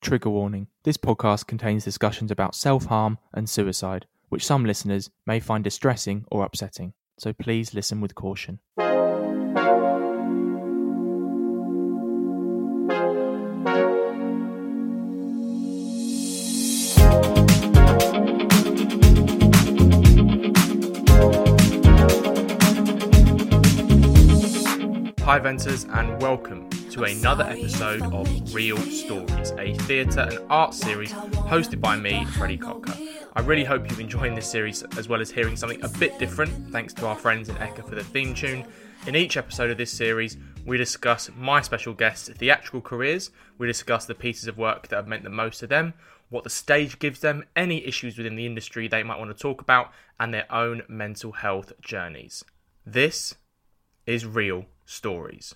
Trigger warning this podcast contains discussions about self harm and suicide, which some listeners may find distressing or upsetting, so please listen with caution. Hi, Venters, and welcome to another episode of Reel Stories, a theatre and art series hosted by me, Freddie Cocker. I really hope you're enjoying this series as well as hearing something a bit different, thanks to our friends in Ekkah for the theme tune. In each episode of this series, we discuss my special guests' theatrical careers, we discuss the pieces of work that have meant the most to them, what the stage gives them, any issues within the industry they might want to talk about, and their own mental health journeys. This is Reel Stories.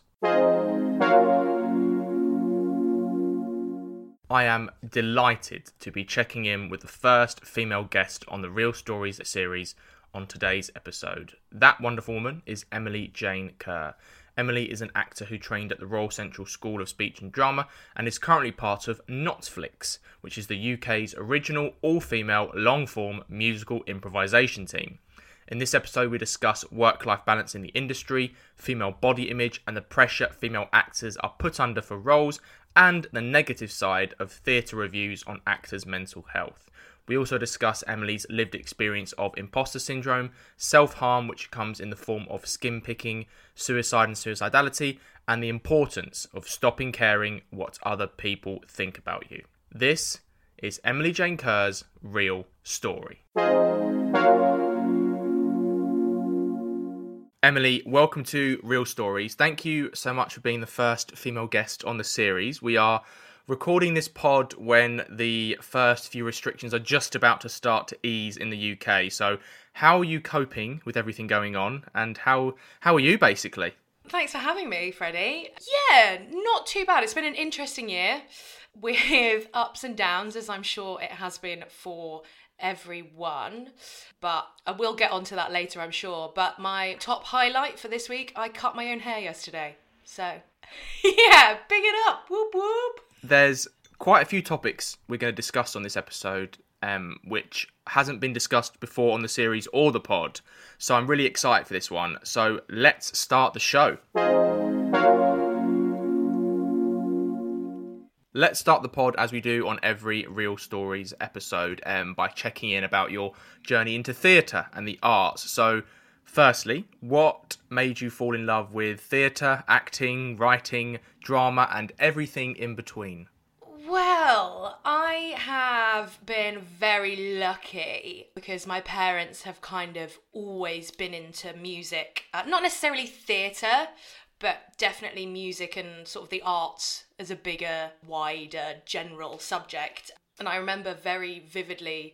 I am delighted to be checking in with the first female guest on the Reel Stories series on today's episode. That wonderful woman is Emily Jane Kerr. Emily is an actor who trained at the Royal Central School of Speech and Drama and is currently part of Notflix, which is the UK's original all female long form musical improvisation team. In this episode, we discuss work life balance in the industry, female body image, and the pressure female actors are put under for roles, and the negative side of theatre reviews on actors' mental health. We also discuss Emily's lived experience of imposter syndrome, self harm, which comes in the form of skin picking, suicide and suicidality, and the importance of stopping caring what other people think about you. This is Emily Jane Kerr's real story. Emily, welcome to Reel Stories. Thank you so much for being the first female guest on the series. We are recording this pod when the first few restrictions are just about to start to ease in the UK. So, how are you coping with everything going on, and how how are you basically? Thanks for having me, Freddie. Yeah, not too bad. It's been an interesting year with ups and downs, as I'm sure it has been for everyone. But I will get onto that later, I'm sure. But my top highlight for this week, I cut my own hair yesterday. So, yeah, big it up. Whoop whoop. There's quite a few topics we're going to discuss on this episode, um, which hasn't been discussed before on the series or the pod. So I'm really excited for this one. So let's start the show. Let's start the pod as we do on every Reel Stories episode um, by checking in about your journey into theatre and the arts. So, firstly, what made you fall in love with theatre, acting, writing, drama, and everything in between? Well, I have been very lucky because my parents have kind of always been into music. Uh, not necessarily theatre, but definitely music and sort of the arts as a bigger, wider, general subject. And I remember very vividly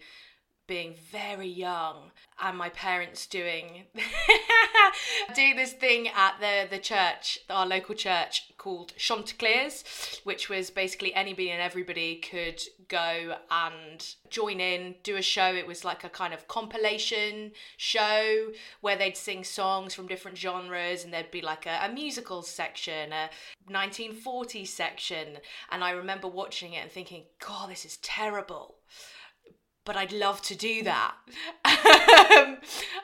being very young and my parents doing doing this thing at the the church our local church called Chanticleers which was basically anybody and everybody could go and join in do a show. It was like a kind of compilation show where they'd sing songs from different genres and there'd be like a, a musical section a 1940s section. And I remember watching it and thinking god this is terrible but I'd love to do that. um,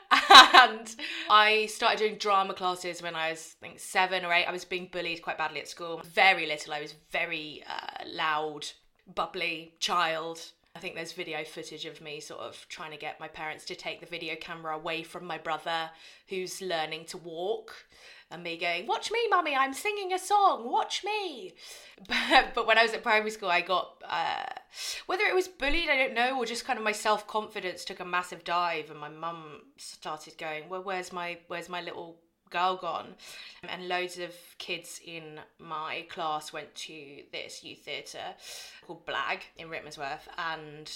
and I started doing drama classes when I was, I think, seven or eight. I was being bullied quite badly at school. Very little. I was very uh, loud, bubbly child. I think there's video footage of me sort of trying to get my parents to take the video camera away from my brother who's learning to walk and me going, Watch me, mummy, I'm singing a song, watch me. But, but when I was at primary school, I got, uh, whether it was bullied, I don't know, or just kind of my self confidence took a massive dive, and my mum started going, Well, where's my, where's my little girl gone? And loads of kids in my class went to this youth theatre called Blag in Rickmansworth, and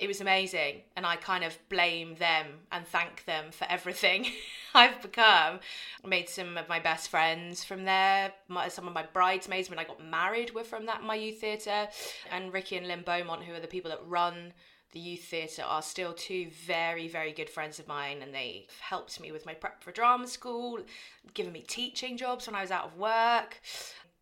it was amazing and i kind of blame them and thank them for everything i've become. I made some of my best friends from there. My, some of my bridesmaids when i got married were from that my youth theatre. And ricky and lynn beaumont who are the people that run the youth theatre are still two very very good friends of mine and they helped me with my prep for drama school given me teaching jobs when i was out of work.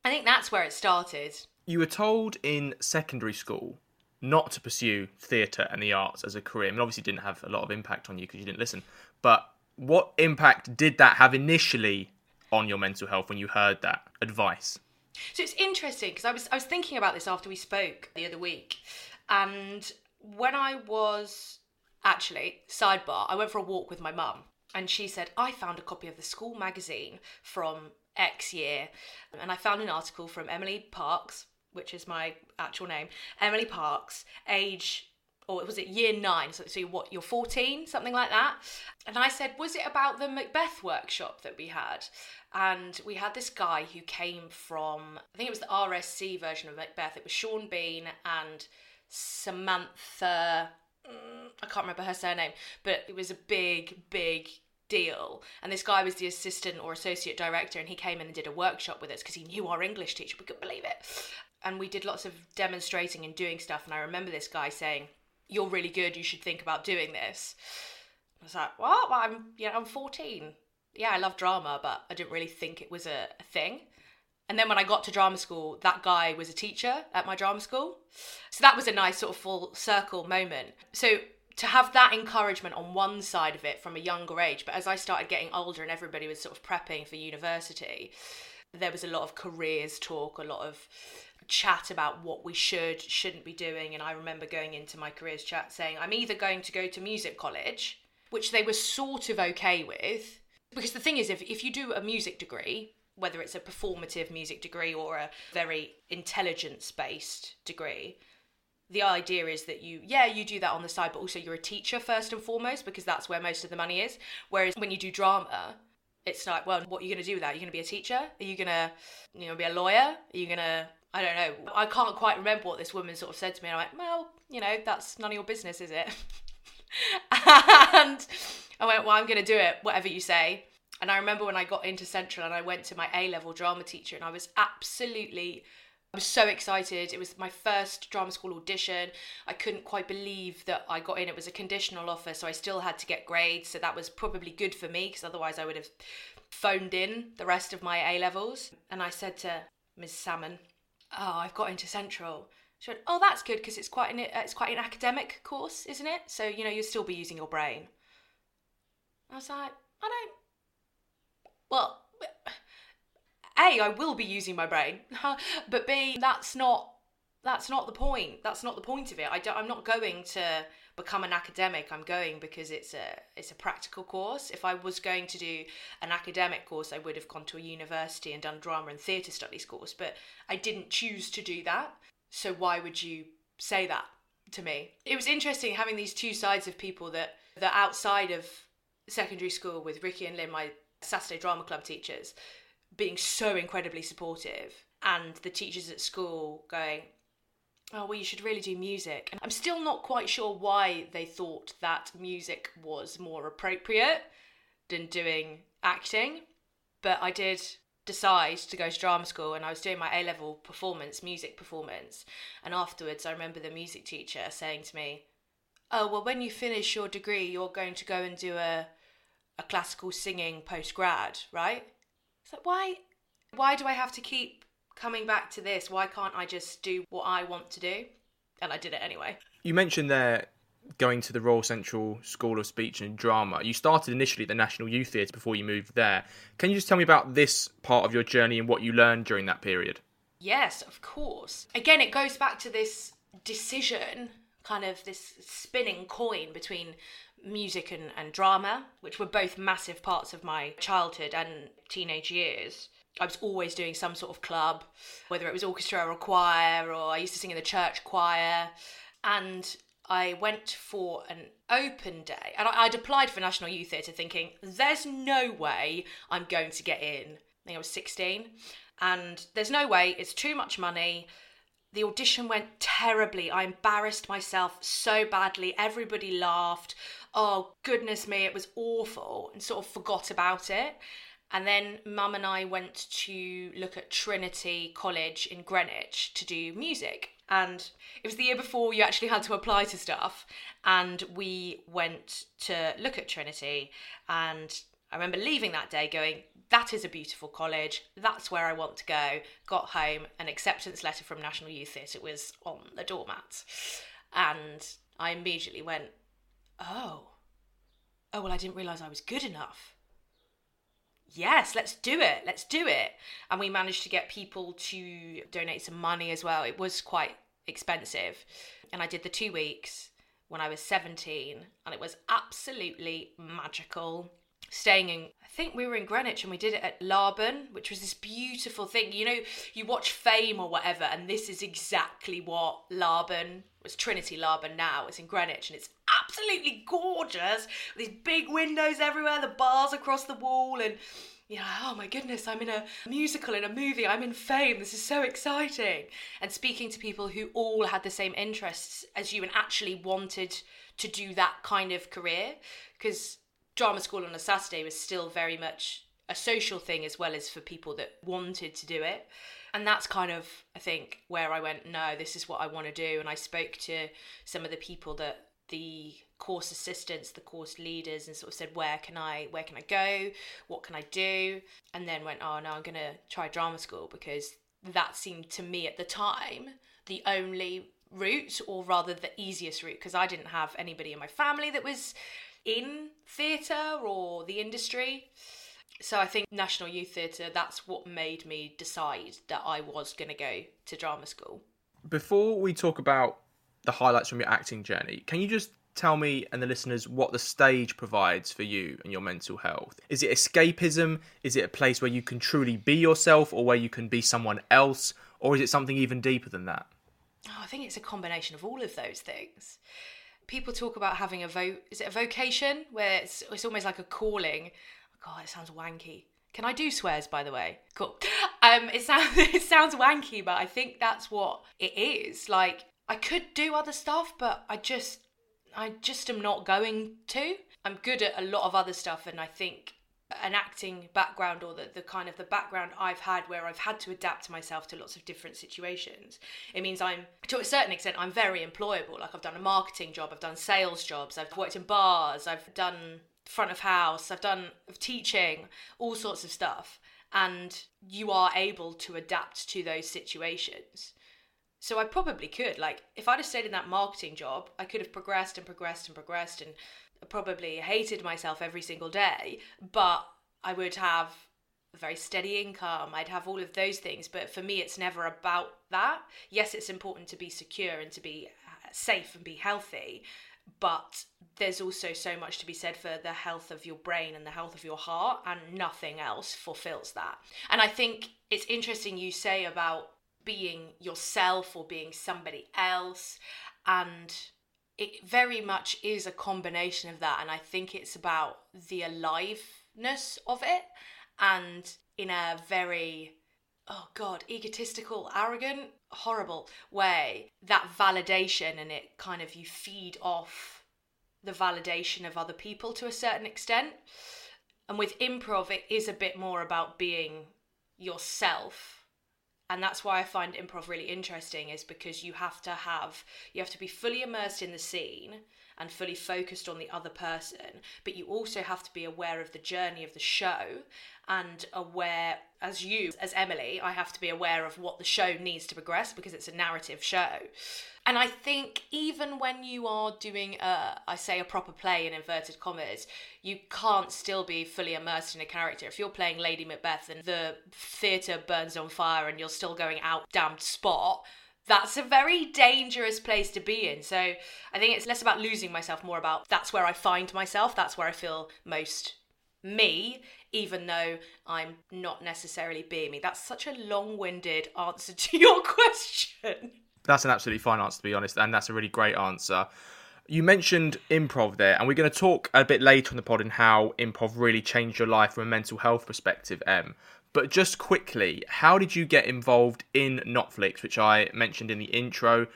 I think that's where it started. You were told in secondary school not to pursue theatre and the arts as a career. I mean, obviously, didn't have a lot of impact on you because you didn't listen. But what impact did that have initially on your mental health when you heard that advice? So it's interesting because I was I was thinking about this after we spoke the other week, and when I was actually sidebar, I went for a walk with my mum, and she said I found a copy of the school magazine from X year, and I found an article from Emily Parks, which is my actual name, Emily Parks, age or was it year nine? So, so what, you're 14, something like that. And I said, was it about the Macbeth workshop that we had? And we had this guy who came from, I think it was the RSC version of Macbeth. It was Sean Bean and Samantha, mm, I can't remember her surname, but it was a big, big deal. And this guy was the assistant or associate director, and he came in and did a workshop with us because he knew our English teacher. We couldn't believe it. And we did lots of demonstrating and doing stuff. And I remember this guy saying, you're really good. You should think about doing this. I was like, what? Well, I'm, you know, I'm 14. Yeah, I love drama, but I didn't really think it was a, a thing. And then when I got to drama school, that guy was a teacher at my drama school. So that was a nice sort of full circle moment. So to have that encouragement on one side of it from a younger age, but as I started getting older and everybody was sort of prepping for university, there was a lot of careers talk, a lot of chat about what we should shouldn't be doing. And i remember going into my careers chat saying i'm either going to go to music college which they were sort of okay with. Because the thing is if, if you do a music degree whether it's a performative music degree or a very intelligence based degree the idea is that you yeah you do that on the side but also you're a teacher first and foremost because that's where most of the money is. Whereas when you do drama it's like well what are you going to do with that are you going to be a teacher are you going to you know be a lawyer are you going to I don't know. I can't quite remember what this woman sort of said to me. And I went, well, you know, that's none of your business, is it? and I went, well, I'm going to do it, whatever you say. And I remember when I got into Central and I went to my A level drama teacher, and I was absolutely, I was so excited. It was my first drama school audition. I couldn't quite believe that I got in. It was a conditional offer, so I still had to get grades. So that was probably good for me because otherwise I would have phoned in the rest of my A levels. And I said to Ms. Salmon, oh, I've got into Central. She went, oh, that's good because it's quite an it's quite an academic course, isn't it? So you know you'll still be using your brain. I was like, I don't. Well, a I will be using my brain, but b that's not that's not the point. That's not the point of it. I I'm not going to become an academic. I'm going because it's a it's a practical course. If I was going to do an academic course, I would have gone to a university and done drama and theatre studies course, but I didn't choose to do that. So why would you say that to me? It was interesting having these two sides of people that that outside of secondary school with Ricky and Lynn, my Saturday drama club teachers, being so incredibly supportive, and the teachers at school going, oh well you should really do music. And i'm still not quite sure why they thought that music was more appropriate than doing acting but i did decide to go to drama school and i was doing my a level performance music performance. And afterwards i remember the music teacher saying to me oh well when you finish your degree you're going to go and do a a classical singing post grad right it's like why why do i have to keep coming back to this, why can't I just do what I want to do? And I did it anyway. You mentioned there going to the Royal Central School of Speech and Drama. You started initially at the National Youth Theatre before you moved there. Can you just tell me about this part of your journey and what you learned during that period? Yes, of course. Again, it goes back to this decision, kind of this spinning coin between music and, and drama, which were both massive parts of my childhood and teenage years. I was always doing some sort of club, whether it was orchestra or choir, or I used to sing in the church choir. And I went for an open day, and I'd applied for National Youth Theatre thinking, there's no way I'm going to get in. I think I was 16, and there's no way, it's too much money. The audition went terribly. I embarrassed myself so badly. Everybody laughed. Oh, goodness me, it was awful, and sort of forgot about it. And then mum and I went to look at Trinity College in Greenwich to do music. And it was the year before you actually had to apply to stuff. And we went to look at Trinity. And I remember leaving that day going, that is a beautiful college. That's where I want to go. Got home, an acceptance letter from National Youth Theatre was on the doormat. And I immediately went, oh, oh, well, I didn't realise I was good enough. Yes, let's do it. Let's do it. And we managed to get people to donate some money as well. It was quite expensive. And I did the two weeks when I was 17, and it was absolutely magical staying in I think we were in Greenwich and we did it at Laban, which was this beautiful thing. You know, you watch Fame or whatever, and this is exactly what Laban was Trinity Laban now. It's in Greenwich and it's absolutely gorgeous. These big windows everywhere, the bars across the wall, and you know, oh my goodness, I'm in a musical, in a movie, I'm in fame, this is so exciting. And speaking to people who all had the same interests as you and actually wanted to do that kind of career. Because drama school on a Saturday was still very much a social thing as well as for people that wanted to do it. And that's kind of, I think, where I went, no, this is what I want to do. And I spoke to some of the people that the course assistants, the course leaders, and sort of said, where can I, where can I go? What can I do? And then went, oh no, I'm going to try drama school because that seemed to me at the time the only route, or rather the easiest route, because I didn't have anybody in my family that was in theatre or the industry. So I think National Youth Theatre, that's what made me decide that I was going to go to drama school. Before we talk about the highlights from your acting journey, can you just tell me and the listeners what the stage provides for you and your mental health? Is it escapism? Is it a place where you can truly be yourself or where you can be someone else? Or is it something even deeper than that? Oh, I think it's a combination of all of those things people talk about having a vote. Is it a vocation where it's it's almost like a calling? God, it sounds wanky. Can I do swears by the way? Cool. Um, it sounds it sounds wanky, but I think that's what it is. Like I could do other stuff, but I just I just am not going to. I'm good at a lot of other stuff, and I think an acting background or the, the kind of the background I've had where I've had to adapt myself to lots of different situations. It means I'm, to a certain extent, I'm very employable. Like I've done a marketing job, I've done sales jobs, I've worked in bars, I've done front of house, I've done teaching, all sorts of stuff. And you are able to adapt to those situations. So I probably could. Like, if I'd have stayed in that marketing job, I could have progressed and progressed and progressed and probably hated myself every single day, but I would have a very steady income. I'd have all of those things. But for me, it's never about that. Yes, it's important to be secure and to be uh, safe and be healthy. But there's also so much to be said for the health of your brain and the health of your heart, and nothing else fulfills that. And I think it's interesting you say about being yourself or being somebody else. And it very much is a combination of that and i think it's about the aliveness of it and in a very oh god egotistical arrogant horrible way that validation and it kind of you feed off the validation of other people to a certain extent and with improv it is a bit more about being yourself and that's why I find improv really interesting is because you have to have you have to be fully immersed in the scene and fully focused on the other person but you also have to be aware of the journey of the show and aware as you as Emily I have to be aware of what the show needs to progress because it's a narrative show and I think even when you are doing a, I say a proper play in inverted commas, you can't still be fully immersed in a character. If you're playing Lady Macbeth and the theatre burns on fire and you're still going out damned spot, that's a very dangerous place to be in. So I think it's less about losing myself, more about that's where I find myself, that's where I feel most me, even though I'm not necessarily being me. That's such a long winded answer to your question. That's an absolutely fine answer, to be honest, and that's a really great answer. You mentioned improv there, and we're going to talk a bit later on the pod in how improv really changed your life from a mental health perspective, Em. But just quickly, how did you get involved in Notflix, which I mentioned in the intro,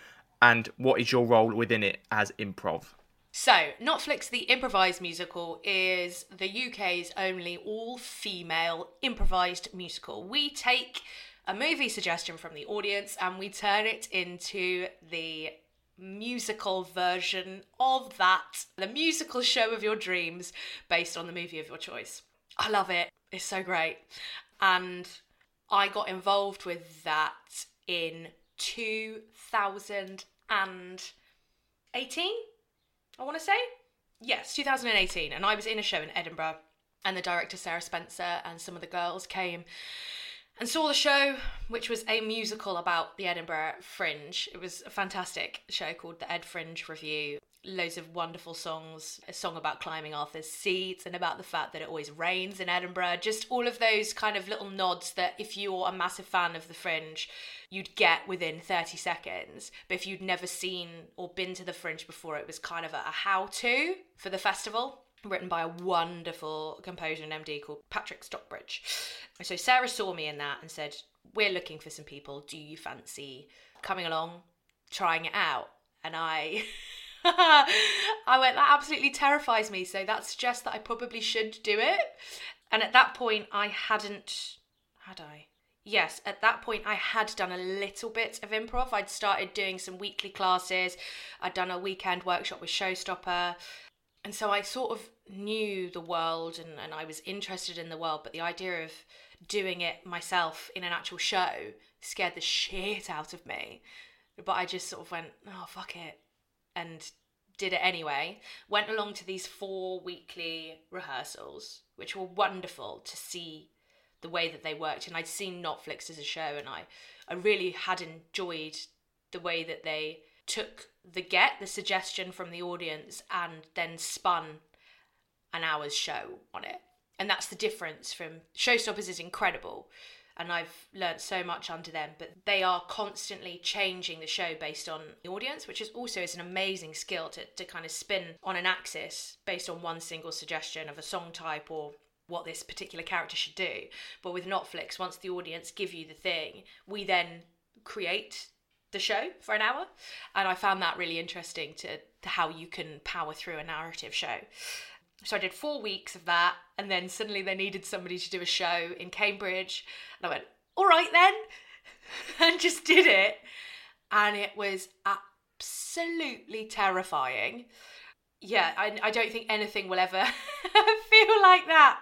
and what is your role within it as improv? So, Notflix, the improvised musical, is the UK's only all female improvised musical. We take a movie suggestion from the audience and we turn it into the musical version of that, the musical show of your dreams based on the movie of your choice. I love it. It's so great. And I got involved with that in 2018, I want to say. Yes, 2018. And I was in a show in Edinburgh, and the director, Sarah Spencer, and some of the girls came and saw the show, which was a musical about the Edinburgh Fringe. It was a fantastic show called the Ed Fringe Review. Loads of wonderful songs, a song about climbing Arthur's seat and about the fact that it always rains in Edinburgh. Just all of those kind of little nods that if you're a massive fan of the Fringe, you'd get within 30 seconds. But if you'd never seen or been to the Fringe before, it was kind of a, how to for the festival written by a wonderful composer and MD called Patrick Stockbridge. So Sarah saw me in that and said, We're looking for some people. Do you fancy coming along, trying it out? And I. I went, that absolutely terrifies me. So that suggests that I probably should do it. And at that point, I hadn't. Had I? Yes, at that point, I had done a little bit of improv. I'd started doing some weekly classes, I'd done a weekend workshop with Showstopper. And so I sort of knew the world and, and I was interested in the world, but the idea of doing it myself in an actual show scared the shit out of me. But I just sort of went, oh, fuck it. And did it anyway. Went along to these four weekly rehearsals, which were wonderful to see the way that they worked. And I'd seen Notflix as a show, and I, I really had enjoyed the way that they took the get, the suggestion from the audience, and then spun an hour's show on it. And that's the difference from Showstoppers is incredible and I've learned so much under them, but they are constantly changing the show based on the audience, which is also is an amazing skill to, to kind of spin on an axis based on one single suggestion of a song type or what this particular character should do. But with Notflix, once the audience give you the thing, we then create the show for an hour. And I found that really interesting to, to how you can power through a narrative show. So I did four weeks of that, and then suddenly they needed somebody to do a show in Cambridge. And I went, all right then, and just did it. And it was absolutely terrifying. Yeah, I, I don't think anything will ever feel like that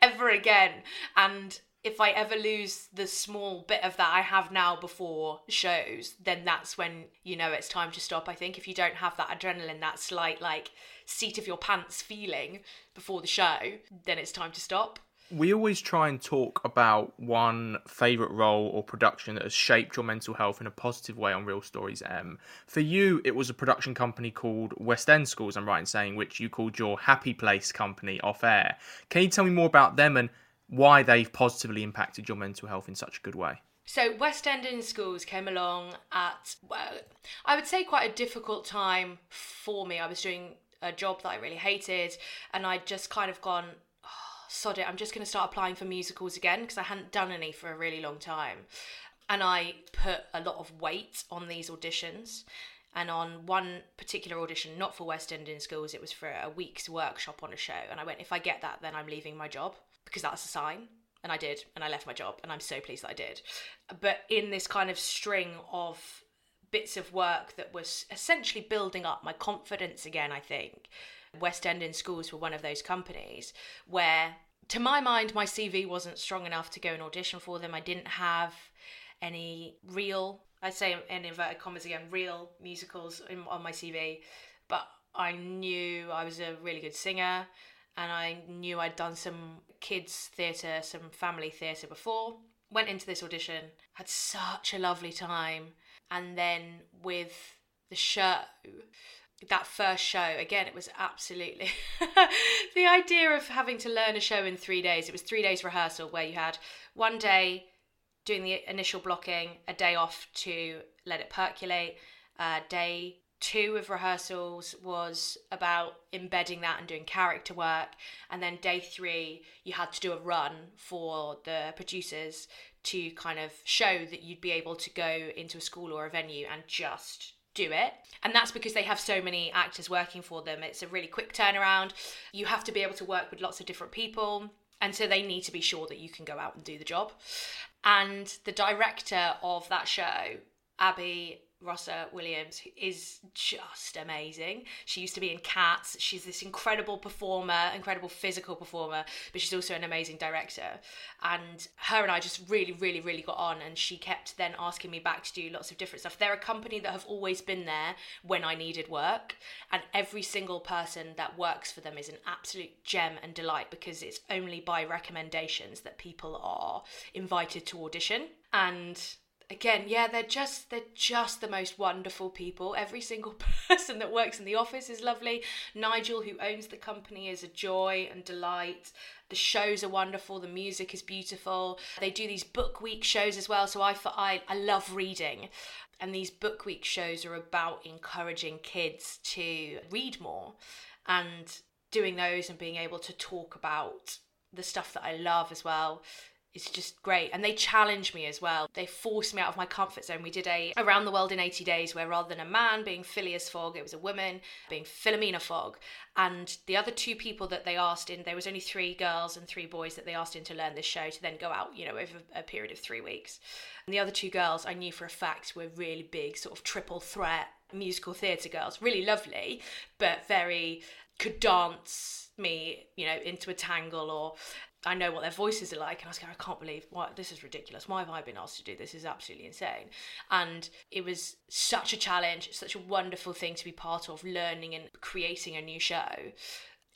ever again. And if I ever lose the small bit of that I have now before shows, then that's when you know it's time to stop. I think if you don't have that adrenaline, that slight like seat of your pants feeling before the show, then it's time to stop. We always try and talk about one favourite role or production that has shaped your mental health in a positive way on Reel Stories M. For you, it was a production company called West End Schools, I'm right in saying, which you called your Happy Place company off air. Can you tell me more about them and why they've positively impacted your mental health in such a good way? So West End in schools came along at well, I would say quite a difficult time for me. I was doing a job that I really hated, and I'd just kind of gone, oh, sod it, I'm just going to start applying for musicals again because I hadn't done any for a really long time. And I put a lot of weight on these auditions. And on one particular audition, not for West End in Schools, it was for a week's workshop on a show. And I went, if I get that, then I'm leaving my job because that's a sign. And I did, and I left my job, and I'm so pleased that I did. But in this kind of string of bits of work that was essentially building up my confidence again, I think. West End in Schools were one of those companies where, to my mind, my CV wasn't strong enough to go and audition for them. I didn't have any real, I'd say in inverted commas again, real musicals in, on my CV, but I knew I was a really good singer and I knew I'd done some kids' theatre, some family theatre before. Went into this audition, had such a lovely time and then with the show that first show again it was absolutely the idea of having to learn a show in three days it was three days rehearsal where you had one day doing the initial blocking a day off to let it percolate a day two of rehearsals was about embedding that and doing character work and then day three you had to do a run for the producers to kind of show that you'd be able to go into a school or a venue and just do it. And that's because they have so many actors working for them. It's a really quick turnaround. You have to be able to work with lots of different people. And so they need to be sure that you can go out and do the job. And the director of that show, Abby Rossa Williams is just amazing. She used to be in Cats. She's this incredible performer, incredible physical performer, but she's also an amazing director. And her and I just really, really, really got on. And she kept then asking me back to do lots of different stuff. They're a company that have always been there when I needed work. And every single person that works for them is an absolute gem and delight because it's only by recommendations that people are invited to audition. And again yeah they're just they're just the most wonderful people. Every single person that works in the office is lovely. Nigel who owns the company is a joy and delight. The shows are wonderful. The music is beautiful. They do these book week shows as well. So i i, I love reading. And these book week shows are about encouraging kids to read more and doing those and being able to talk about the stuff that i love as well it's just great. And they challenge me as well. They force me out of my comfort zone. We did a around the world in 80 days where rather than a man being phileas fogg it was a woman being philomena fogg. And the other two people that they asked in there was only three girls and three boys that they asked in to learn this show to then go out you know over a period of three weeks. And the other two girls i knew for a fact were really big sort of triple threat musical theatre girls. Really lovely but very could dance me, you know, into a tangle or I know what their voices are like, and I was going, I can't believe what this is ridiculous. Why have I been asked to do this? this is absolutely insane. And it was such a challenge, such a wonderful thing to be part of, learning and creating a new show.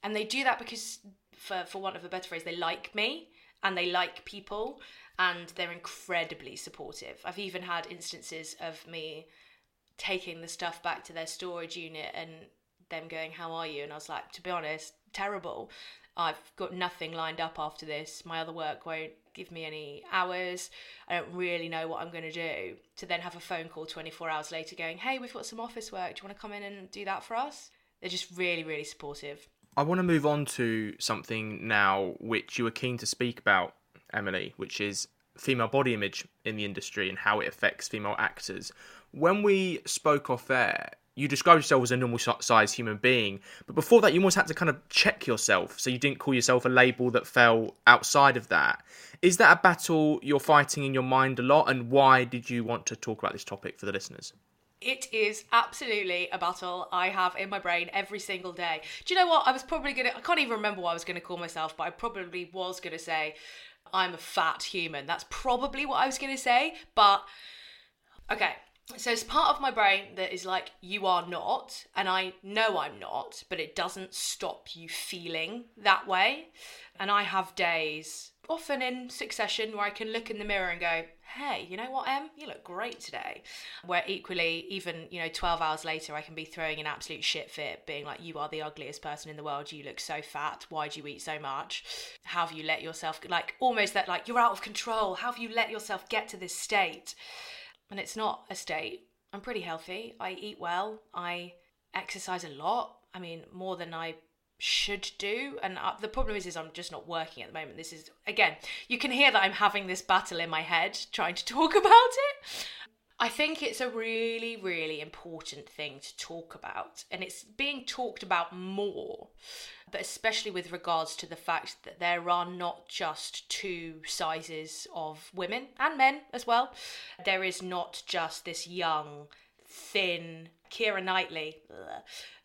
And they do that because, for for want of a better phrase, they like me and they like people, and they're incredibly supportive. I've even had instances of me taking the stuff back to their storage unit and them going, "How are you?" And I was like, to be honest, terrible. I've got nothing lined up after this. My other work won't give me any hours. I don't really know what I'm going to do. To then have a phone call 24 hours later going, hey, we've got some office work. Do you want to come in and do that for us? They're just really, really supportive. I want to move on to something now which you were keen to speak about, Emily, which is female body image in the industry and how it affects female actors. When we spoke off air, you describe yourself as a normal size human being, but before that, you almost had to kind of check yourself so you didn't call yourself a label that fell outside of that. Is that a battle you're fighting in your mind a lot, and why did you want to talk about this topic for the listeners? It is absolutely a battle I have in my brain every single day. Do you know what? I was probably gonna, I can't even remember what I was gonna call myself, but I probably was gonna say, I'm a fat human. That's probably what I was gonna say, but okay so it's part of my brain that is like you are not and i know i'm not but it doesn't stop you feeling that way. And i have days often in succession where i can look in the mirror and go hey you know what em? You look great today. Where equally even you know 12 hours later i can be throwing an absolute shit fit being like you are the ugliest person in the world. You look so fat. Why do you eat so much? How have you let yourself like almost that like you're out of control. How have you let yourself get to this state and it's not a state. I'm pretty healthy. I eat well. I exercise a lot. I mean, more than I should do. And uh, the problem is, is I'm just not working at the moment. This is again, you can hear that I'm having this battle in my head trying to talk about it. I think it's a really, really important thing to talk about, and it's being talked about more but especially with regards to the fact that there are not just two sizes of women and men as well. There is not just this young, thin, Keira Knightley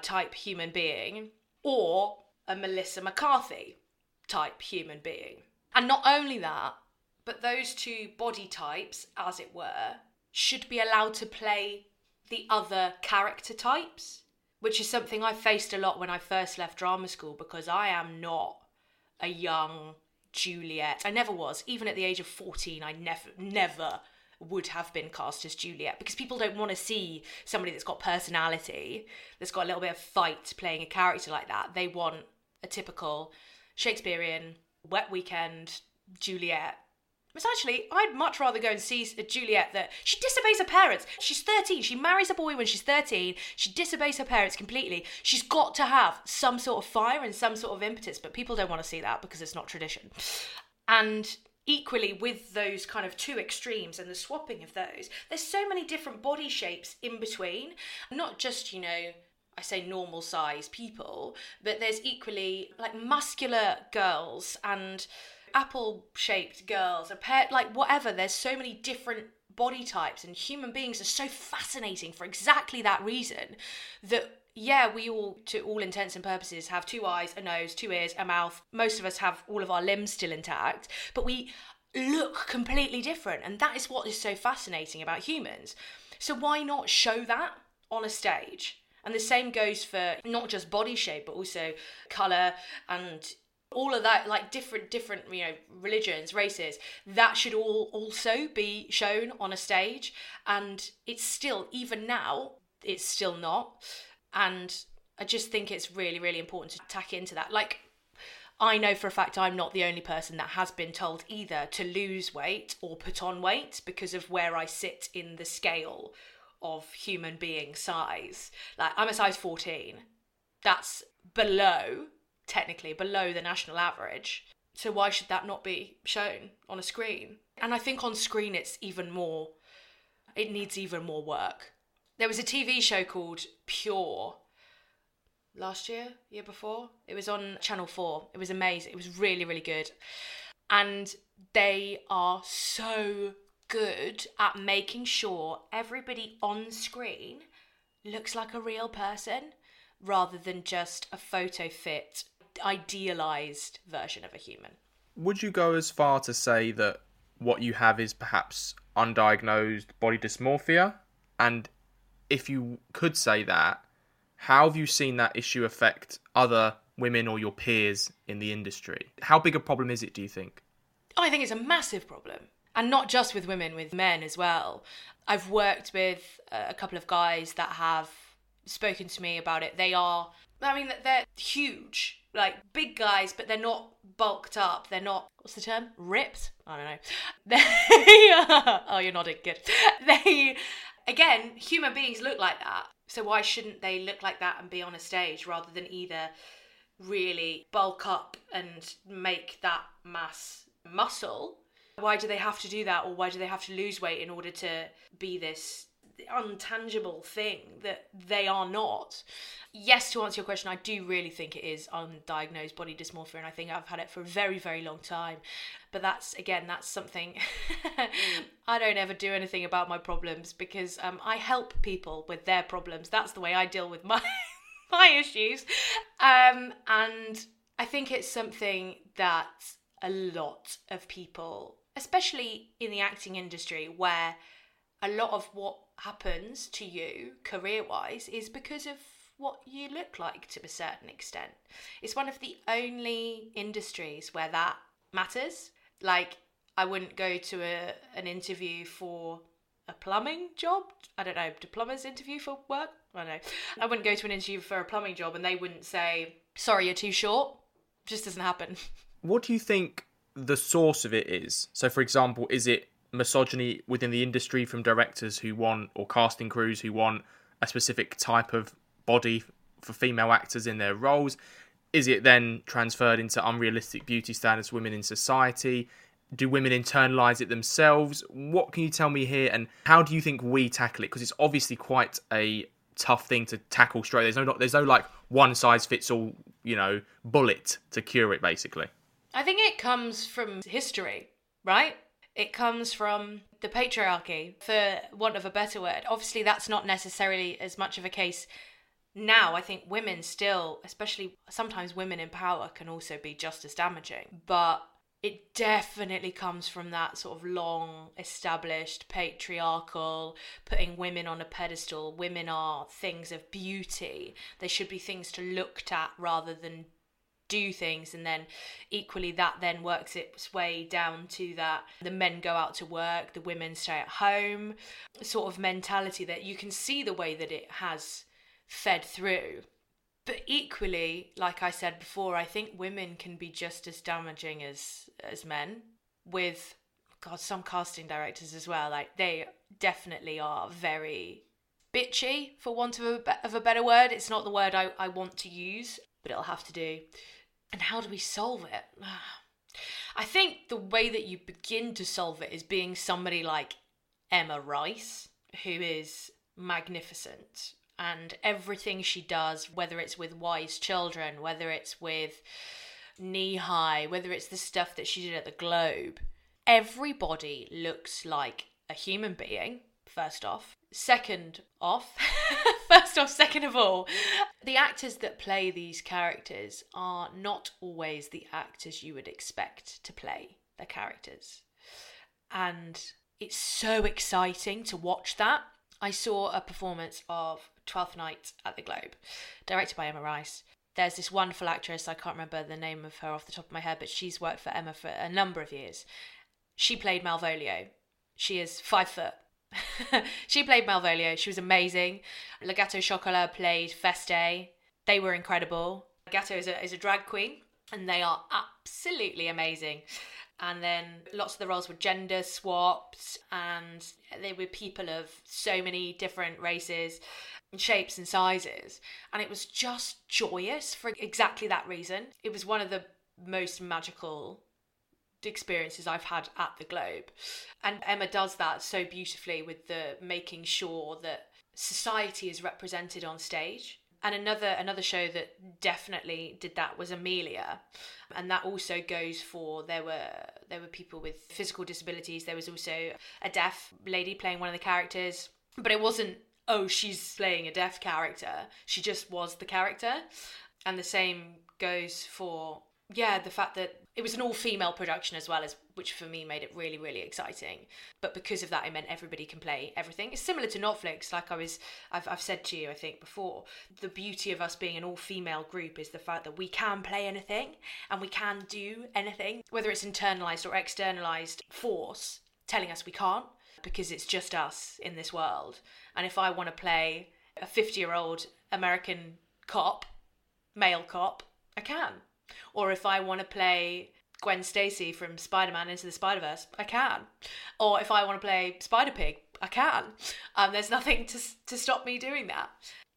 type human being or a Melissa McCarthy type human being. And not only that, but those two body types, as it were, should be allowed to play the other character types which is something I faced a lot when I first left drama school because I am not a young Juliet. I never was. Even at the age of 14, I never, never would have been cast as Juliet because people don't want to see somebody that's got personality, that's got a little bit of fight playing a character like that. They want a typical Shakespearean wet weekend Juliet it's actually, I'd much rather go and see Juliet that she disobeys her parents. She's 13. She marries a boy when she's 13. She disobeys her parents completely. She's got to have some sort of fire and some sort of impetus, but people don't want to see that because it's not tradition. And equally with those kind of two extremes and the swapping of those, there's so many different body shapes in between. Not just, you know, I say normal size people, but there's equally like muscular girls and apple shaped girls, a pair, like whatever. There's so many different body types and human beings are so fascinating for exactly that reason that yeah, we all, to all intents and purposes, have two eyes, a nose, two ears, a mouth. Most of us have all of our limbs still intact, but we look completely different. And that is what is so fascinating about humans. So, why not show that on a stage? And the same goes for not just body shape, but also colour and all of that like different different you know religions races that should all also be shown on a stage and it's still even now it's still not and i just think it's really really important to tack into that like I know for a fact I'm not the only person that has been told either to lose weight or put on weight because of where I sit in the scale of human being size. Like I'm a size 14. That's below technically below the national average. So why should that not be shown on a screen? And I think on screen it's even more it needs even more work. There was a TV show called Pure last year, year before. It was on Channel 4. It was amazing. It was really, really good. And they are so good at making sure everybody on screen looks like a real person rather than just a photo fit idealized version of a human. Would you go as far to say that what you have is perhaps undiagnosed body dysmorphia? And if you could say that, how have you seen that issue affect other women or your peers in the industry? How big a problem is it, do you think? I think it's a massive problem. And not just with women, with men as well. I've worked with uh, a couple of guys that have spoken to me about it. They are, I mean, they're huge like big guys, but they're not bulked up. They're not what's the term? Ripped? I don't know. They oh, you're nodding. Good. They again, human beings look like that. So why shouldn't they look like that and be on a stage rather than either really bulk up and make that mass muscle? Why do they have to do that, or why do they have to lose weight in order to be this untangible thing that they are not. Yes, to answer your question, I do really think it is undiagnosed body dysmorphia, and I think I've had it for a very, very long time. But that's again, that's something I don't ever do anything about my problems because um, I help people with their problems. That's the way I deal with my my issues, um, and I think it's something that a lot of people, especially in the acting industry, where a lot of what happens to you career wise is because of what you look like to a certain extent. It's one of the only industries where that matters. Like, I wouldn't go to a, an interview for a plumbing job. I don't know, do plumbers interview for work? I don't know. I wouldn't go to an interview for a plumbing job and they wouldn't say, sorry, you're too short. It just doesn't happen. What do you think the source of it is? So, for example, is it misogyny within the industry from directors who want or casting crews who want a specific type of body for female actors in their roles? Is it then transferred into unrealistic beauty standards for women in society? Do women internalize it themselves? What can you tell me here, and how do you think we tackle it? Because it's obviously quite a tough thing to tackle straight. There's no, there's no like one size fits all, you know, bullet to cure it. Basically, I think it comes from history, right? It comes from the patriarchy, for want of a better word. Obviously, that's not necessarily as much of a case now. I think women still, especially sometimes women in power, can also be just as damaging. But it definitely comes from that sort of long established patriarchal putting women on a pedestal women are things of beauty they should be things to looked at rather than do things and then equally that then works its way down to that the men go out to work the women stay at home sort of mentality that you can see the way that it has fed through. But equally like i said before i think women can be just as damaging as as men with god some casting directors as well. Like they definitely are very bitchy for want of a, of a better word. It's not the word I, I want to use but it'll have to do and how do we solve it? I think the way that you begin to solve it is being somebody like Emma Rice, who is magnificent. And everything she does, whether it's with Wise Children, whether it's with Kneehigh, whether it's the stuff that she did at the Globe, everybody looks like a human being, first off. Second off, first off, second of all, the actors that play these characters are not always the actors you would expect to play their characters. And it's so exciting to watch that. I saw a performance of Twelfth Night at the Globe, directed by Emma Rice. There's this wonderful actress, I can't remember the name of her off the top of my head, but she's worked for Emma for a number of years. She played Malvolio. She is five foot. she played Malvolio. She was amazing. Le Gateau Chocolat played Feste. They were incredible. Legato is a, is a drag queen, and they are absolutely amazing and then lots of the roles were gender swapped and they were people of so many different races and shapes and sizes and it was just joyous for exactly that reason it was one of the most magical experiences I've had at the Globe. And Emma does that so beautifully with the making sure that society is represented on stage. And another another show that definitely did that was Emilia. And that also goes for there were there were people with physical disabilities. There was also a deaf lady playing one of the characters. But it wasn't oh she's playing a deaf character. She just was the character. And the same goes for yeah the fact that it was an all female production as well as which for me made it really really exciting. But because of that it meant everybody can play everything. It's similar to Notflix like i was I've, I've said to you i think before the beauty of us being an all female group is the fact that we can play anything and we can do anything whether it's internalized or externalized force telling us we can't because it's just us in this world. And if i want to play a 50 year old american cop male cop i can or if I want to play Gwen Stacy from Spider Man Into the Spider Verse, I can. Or if I want to play Spider Pig, I can. Um, there's nothing to, to stop me doing that.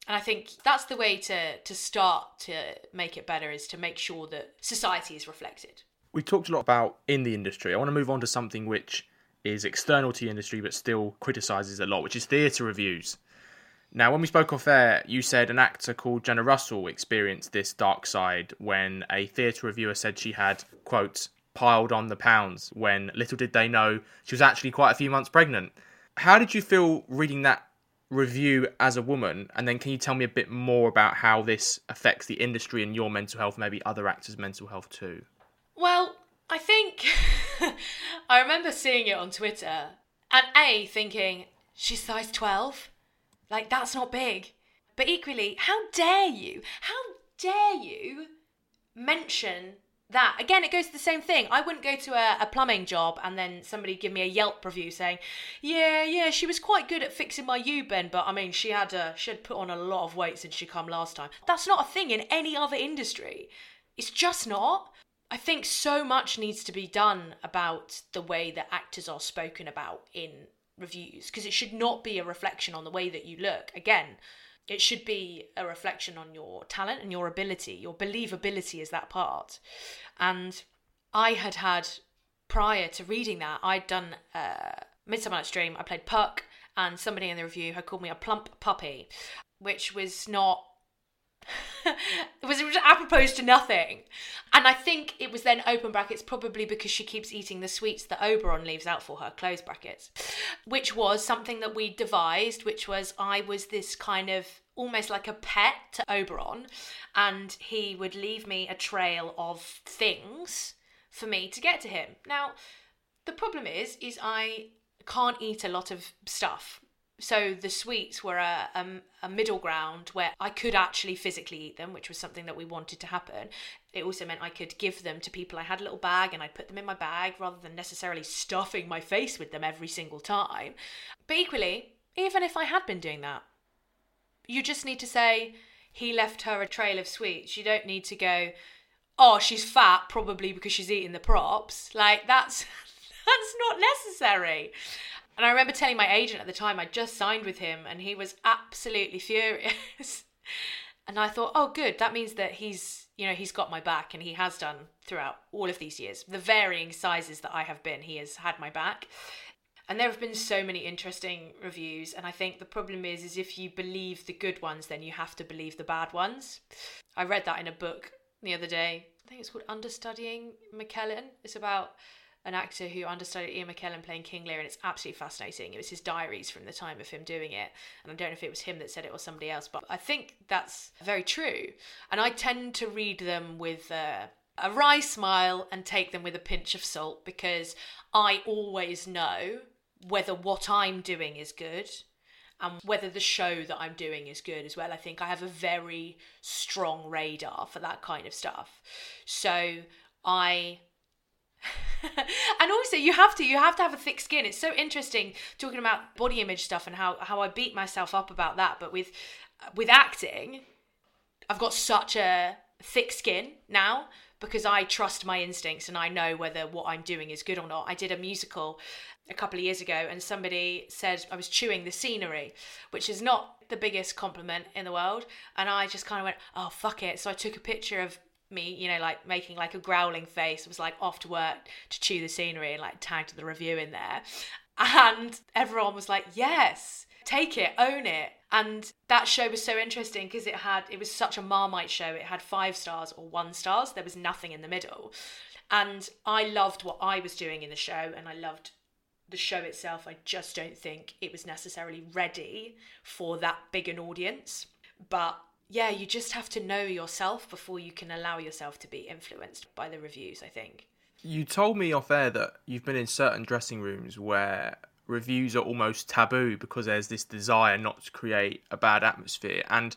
And I think that's the way to, to start to make it better is to make sure that society is reflected. We talked a lot about in the industry. I want to move on to something which is external to the industry but still criticises a lot, which is theatre reviews. Now, when we spoke off air, you said an actor called Jenna Russell experienced this dark side when a theatre reviewer said she had, quote, piled on the pounds when little did they know she was actually quite a few months pregnant. How did you feel reading that review as a woman? And then can you tell me a bit more about how this affects the industry and your mental health, maybe other actors' mental health too? Well, I think I remember seeing it on Twitter and A, thinking, she's size 12? Like, that's not big. But equally, how dare you? How dare you mention that? Again, it goes to the same thing. I wouldn't go to a, a, plumbing job and then somebody give me a Yelp review saying, "Yeah, yeah, she was quite good at fixing my U-bend, but I mean, she had a, she had put on a lot of weight since she come last time." That's not a thing in any other industry. It's just not. I think so much needs to be done about the way that actors are spoken about in reviews because it should not be a reflection on the way that you look. Again, it should be a reflection on your talent and your ability. Your believability is that part. And I had had, prior to reading that, I'd done uh, Midsummer Night's Dream. I played Puck, and somebody in the review had called me a plump puppy, which was not it was apropos to nothing. And I think it was then open brackets probably because she keeps eating the sweets that Oberon leaves out for her, close brackets. Which was something that we devised, which was I was this kind of almost like a pet to Oberon, and he would leave me a trail of things for me to get to him. Now, the problem is, is I can't eat a lot of stuff so the sweets were a, a, a, middle ground where I could actually physically eat them, which was something that we wanted to happen. It also meant I could give them to people. I had a little bag and I'd put them in my bag rather than necessarily stuffing my face with them every single time. But equally, even if I had been doing that, you just need to say, he left her a trail of sweets. You don't need to go, oh, she's fat, probably because she's eating the props. Like, that's. That's not necessary. And I remember telling my agent at the time I just signed with him, and he was absolutely furious. and I thought, oh, good, that means that he's, you know, he's got my back, and he has done throughout all of these years. The varying sizes that I have been, he has had my back. And there have been so many interesting reviews, and I think the problem is, is if you believe the good ones, then you have to believe the bad ones. I read that in a book the other day. I think it's called Understudying McKellen. It's about an actor who understudied Ian McKellen playing King Lear, and it's absolutely fascinating. It was his diaries from the time of him doing it, and I don't know if it was him that said it or somebody else, but I think that's very true. And I tend to read them with a wry smile and take them with a pinch of salt because I always know whether what I'm doing is good and whether the show that I'm doing is good as well. I think I have a very strong radar for that kind of stuff. So I and also you have to you have to have a thick skin. It's so interesting talking about body image stuff and how how i beat myself up about that but with with acting i've got such a thick skin now because i trust my instincts and i know whether what i'm doing is good or not. I did a musical a couple of years ago and somebody said i was chewing the scenery which is not the biggest compliment in the world. And i just kind of went oh fuck it. So i took a picture of me, you know, like making like a growling face. was like off to work to chew the scenery and like tagged the review in there. And everyone was like, yes, take it, own it. And that show was so interesting because it had, it was such a Marmite show. It had five stars or one stars. There was nothing in the middle. And I loved what I was doing in the show and I loved the show itself. I just don't think it was necessarily ready for that big an audience. But yeah, you just have to know yourself before you can allow yourself to be influenced by the reviews, I think. You told me off air that you've been in certain dressing rooms where reviews are almost taboo because there's this desire not to create a bad atmosphere. And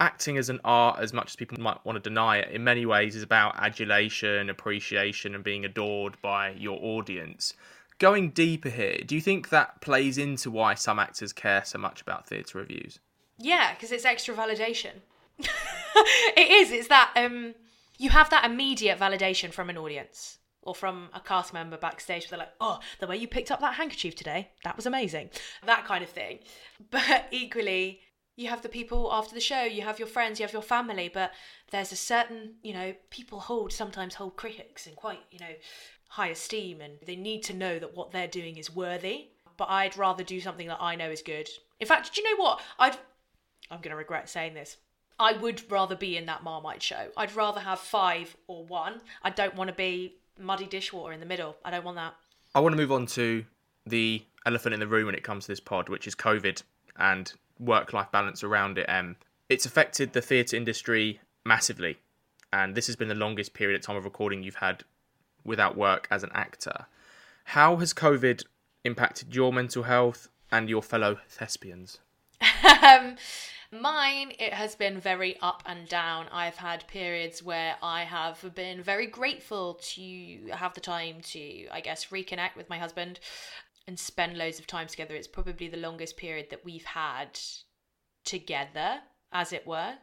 acting as an art, as much as people might want to deny it, in many ways is about adulation, appreciation, and being adored by your audience. Going deeper here, do you think that plays into why some actors care so much about theatre reviews? Yeah, because it's extra validation. it is. It's that um, you have that immediate validation from an audience or from a cast member backstage. Where they're like, "Oh, the way you picked up that handkerchief today, that was amazing." That kind of thing. But equally, you have the people after the show. You have your friends. You have your family. But there's a certain, you know, people hold sometimes hold critics in quite, you know, high esteem, and they need to know that what they're doing is worthy. But I'd rather do something that I know is good. In fact, do you know what? I'd I'm going to regret saying this. I would rather be in that Marmite show. I'd rather have five or one. I don't want to be muddy dishwater in the middle. I don't want that. I want to move on to the elephant in the room when it comes to this pod, which is COVID and work life balance around it. Um, it's affected the theatre industry massively, and this has been the longest period at time of recording you've had without work as an actor. How has COVID impacted your mental health and your fellow thespians? Um, Mine, it has been very up and down. I've had periods where I have been very grateful to have the time to, I guess, reconnect with my husband and spend loads of time together. It's probably the longest period that we've had together as it were.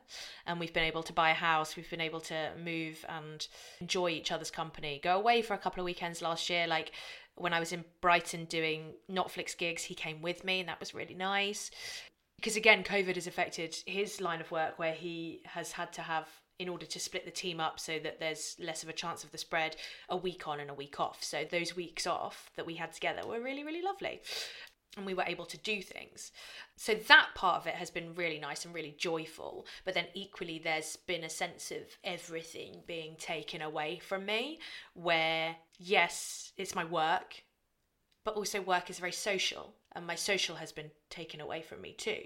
And we've been able to buy a house, we've been able to move and enjoy each other's company. Go away for a couple of weekends last year. Like when I was in Brighton doing Notflix gigs, he came with me, and that was really nice because again, COVID has affected his line of work where he has had to have in order to split the team up so that there's less of a chance of the spread a week on and a week off. So those weeks off that we had together were really, really lovely. And we were able to do things. So that part of it has been really nice and really joyful. But then equally, there's been a sense of everything being taken away from me, where yes, it's my work, but also work is very social and my social has been taken away from me too.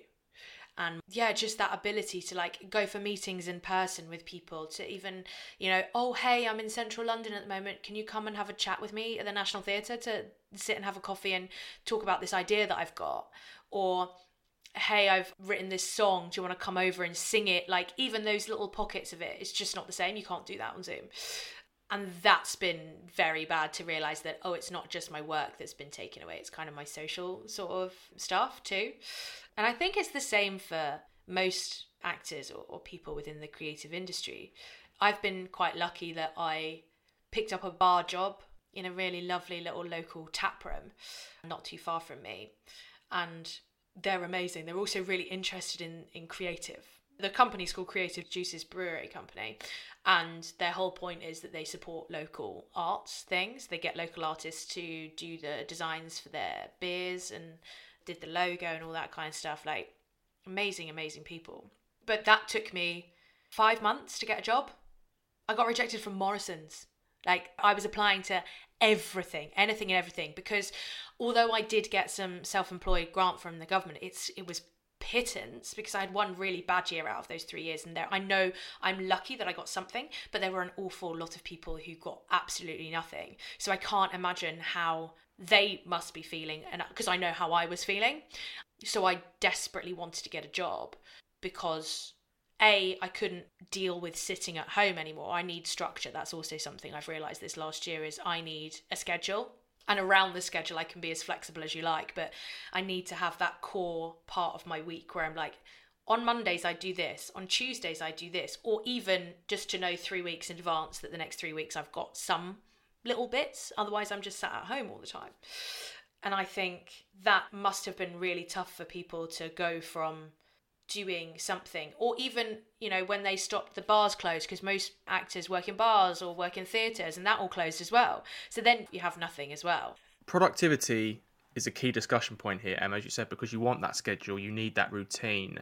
And yeah just that ability to like go for meetings in person with people to even you know oh hey i'm in central london at the moment. Can you come and have a chat with me at the national theatre to sit and have a coffee and talk about this idea that i've got? Or hey i've written this song. Do you want to come over and sing it? Like even those little pockets of it it's just not the same. You can't do that on zoom and that's been very bad to realize that oh it's not just my work that's been taken away it's kind of my social sort of stuff too. And i think it's the same for most actors or, or people within the creative industry. I've been quite lucky that i picked up a bar job in a really lovely little local tap room not too far from me. And they're amazing. They're also really interested in in creative. The company's called Creative Juices Brewery Company, and their whole point is that they support local arts things. They get local artists to do the designs for their beers and did the logo and all that kind of stuff. Like amazing, amazing people. But that took me five months to get a job. I got rejected from Morrison's. Like I was applying to everything, anything and everything. Because although I did get some self-employed grant from the government, it's it was pittance because I had one really bad year out of those three years, and there. I know I'm lucky that I got something, but there were an awful lot of people who got absolutely nothing. So I can't imagine how they must be feeling, and uh, because I know how I was feeling, so I desperately wanted to get a job because a i couldn't deal with sitting at home anymore. I need structure. That's also something i've realized this last year is i need a schedule and around the schedule i can be as flexible as you like but i need to have that core part of my week where i'm like on mondays i do this on tuesdays i do this or even just to know three weeks in advance that the next three weeks i've got some little bits. Otherwise i'm just sat at home all the time. And i think that must have been really tough for people to go from doing something or even you know when they stopped the bars closed because most actors work in bars or work in theatres and that all closed as well. So then you have nothing as well. Productivity is a key discussion point here emma as you said because you want that schedule you need that routine.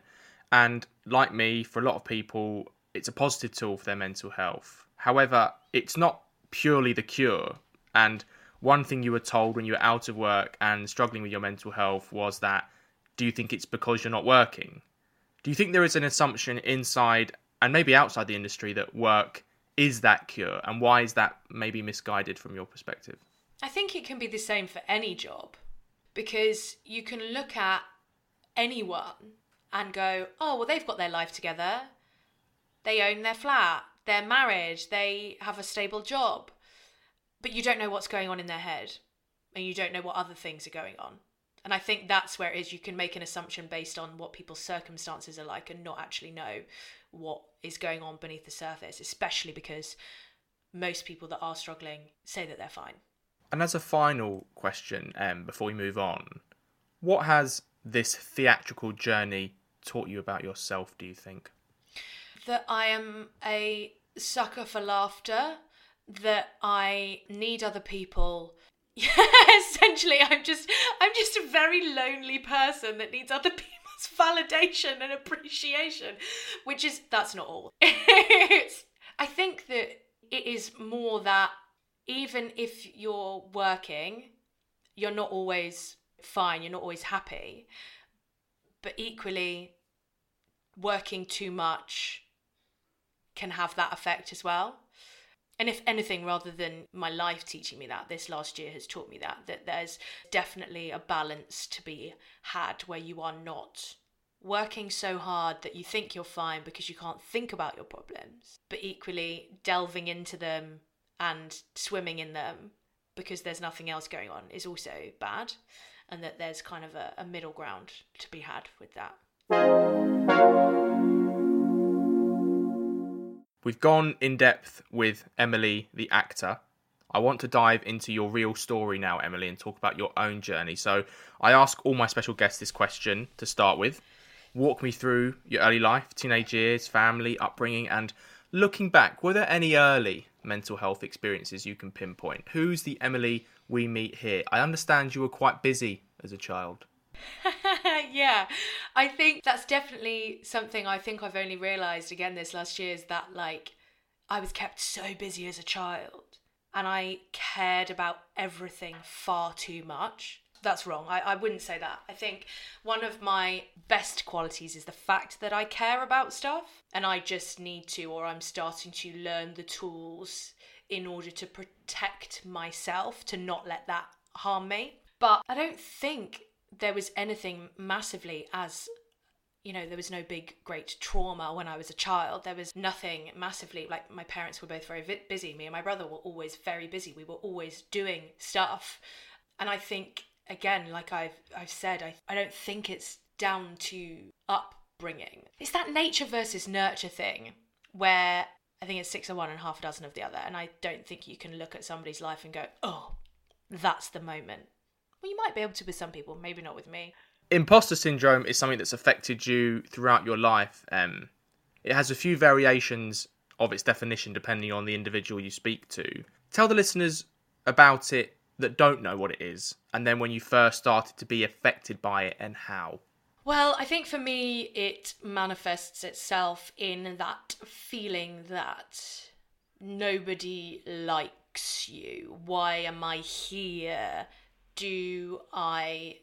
And like me for a lot of people it's a positive tool for their mental health. However it's not purely the cure. And one thing you were told when you were out of work and struggling with your mental health was that do you think it's because you're not working do you think there is an assumption inside and maybe outside the industry that work is that cure? And why is that maybe misguided from your perspective? I think it can be the same for any job because you can look at anyone and go, oh, well, they've got their life together. They own their flat, they're married, they have a stable job. But you don't know what's going on in their head and you don't know what other things are going on. And I think that's where it is you can make an assumption based on what people's circumstances are like and not actually know what is going on beneath the surface, especially because most people that are struggling say that they're fine. And as a final question, um, before we move on, what has this theatrical journey taught you about yourself, do you think? That I am a sucker for laughter, that I need other people yeah, essentially, I'm just I'm just a very lonely person that needs other people's validation and appreciation, which is that's not all. I think that it is more that even if you're working, you're not always fine, you're not always happy, but equally working too much can have that effect as well and if anything rather than my life teaching me that this last year has taught me that that there's definitely a balance to be had where you are not working so hard that you think you're fine because you can't think about your problems but equally delving into them and swimming in them because there's nothing else going on is also bad and that there's kind of a, a middle ground to be had with that We've gone in depth with Emily, the actor. I want to dive into your real story now, Emily, and talk about your own journey. So, I ask all my special guests this question to start with. Walk me through your early life, teenage years, family, upbringing, and looking back, were there any early mental health experiences you can pinpoint? Who's the Emily we meet here? I understand you were quite busy as a child. yeah, I think that's definitely something I think I've only realised again this last year is that like I was kept so busy as a child and I cared about everything far too much. That's wrong. I, I wouldn't say that. I think one of my best qualities is the fact that I care about stuff and I just need to, or I'm starting to learn the tools in order to protect myself to not let that harm me. But I don't think there was anything massively as you know, there was no big, great trauma when I was a child. There was nothing massively, like, my parents were both very busy. Me and my brother were always very busy. We were always doing stuff. And I think, again, like I've, I've said, I, I don't think it's down to upbringing. It's that nature versus nurture thing where I think it's six of one and half a dozen of the other. And I don't think you can look at somebody's life and go, oh, that's the moment well, you might be able to with some people, maybe not with me. Imposter syndrome is something that's affected you throughout your life. Um, it has a few variations of its definition depending on the individual you speak to. Tell the listeners about it that don't know what it is, and then when you first started to be affected by it and how. Well, I think for me, it manifests itself in that feeling that nobody likes likes you? Why am I here? Do I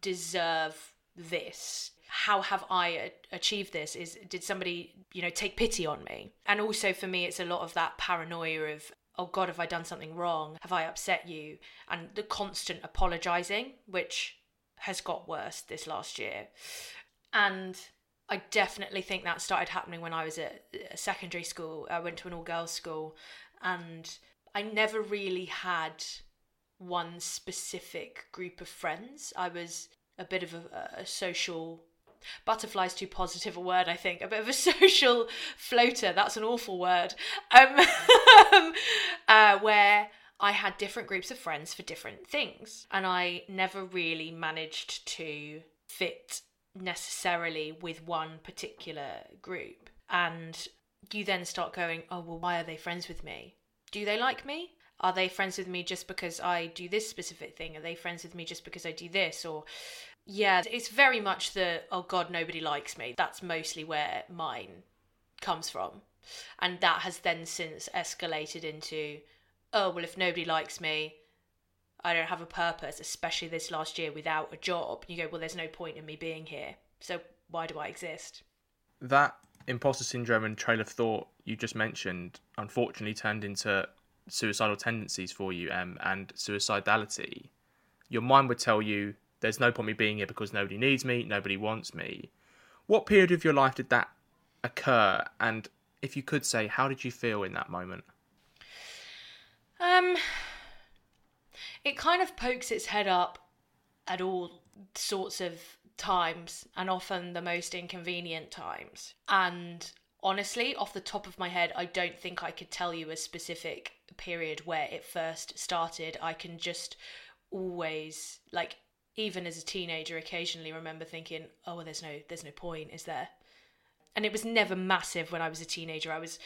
deserve this? How have I achieved this? Is did somebody, you know, take pity on me? And also for me it's a lot of that paranoia of oh god, have I done something wrong? Have I upset you? And the constant apologizing, which has got worse this last year. And I definitely think that started happening when I was at secondary school. I went to an all girls school and I never really had one specific group of friends. I was a bit of a, a social butterfly's too positive a word i think a bit of a social floater that's an awful word um, uh, where i had different groups of friends for different things and i never really managed to fit necessarily with one particular group. And you then start going oh well why are they friends with me? Do they like me are they friends with me just because I do this specific thing? Are they friends with me just because I do this? Or, yeah, it's very much the, oh God, nobody likes me. That's mostly where mine comes from. And that has then since escalated into, oh, well, if nobody likes me, I don't have a purpose, especially this last year without a job. You go, well, there's no point in me being here. So why do I exist? That imposter syndrome and trail of thought you just mentioned unfortunately turned into suicidal tendencies for you um, and suicidality, your mind would tell you there's no point me being here because nobody needs me, nobody wants me. What period of your life did that occur? And if you could say, how did you feel in that moment? Um, it kind of pokes its head up at all sorts of times and often the most inconvenient times. And honestly, off the top of my head, I don't think I could tell you a specific period where it first started. I can just always like even as a teenager occasionally remember thinking, "Oh, well, there's no there's no point, is there?" And it was never massive when I was a teenager. I was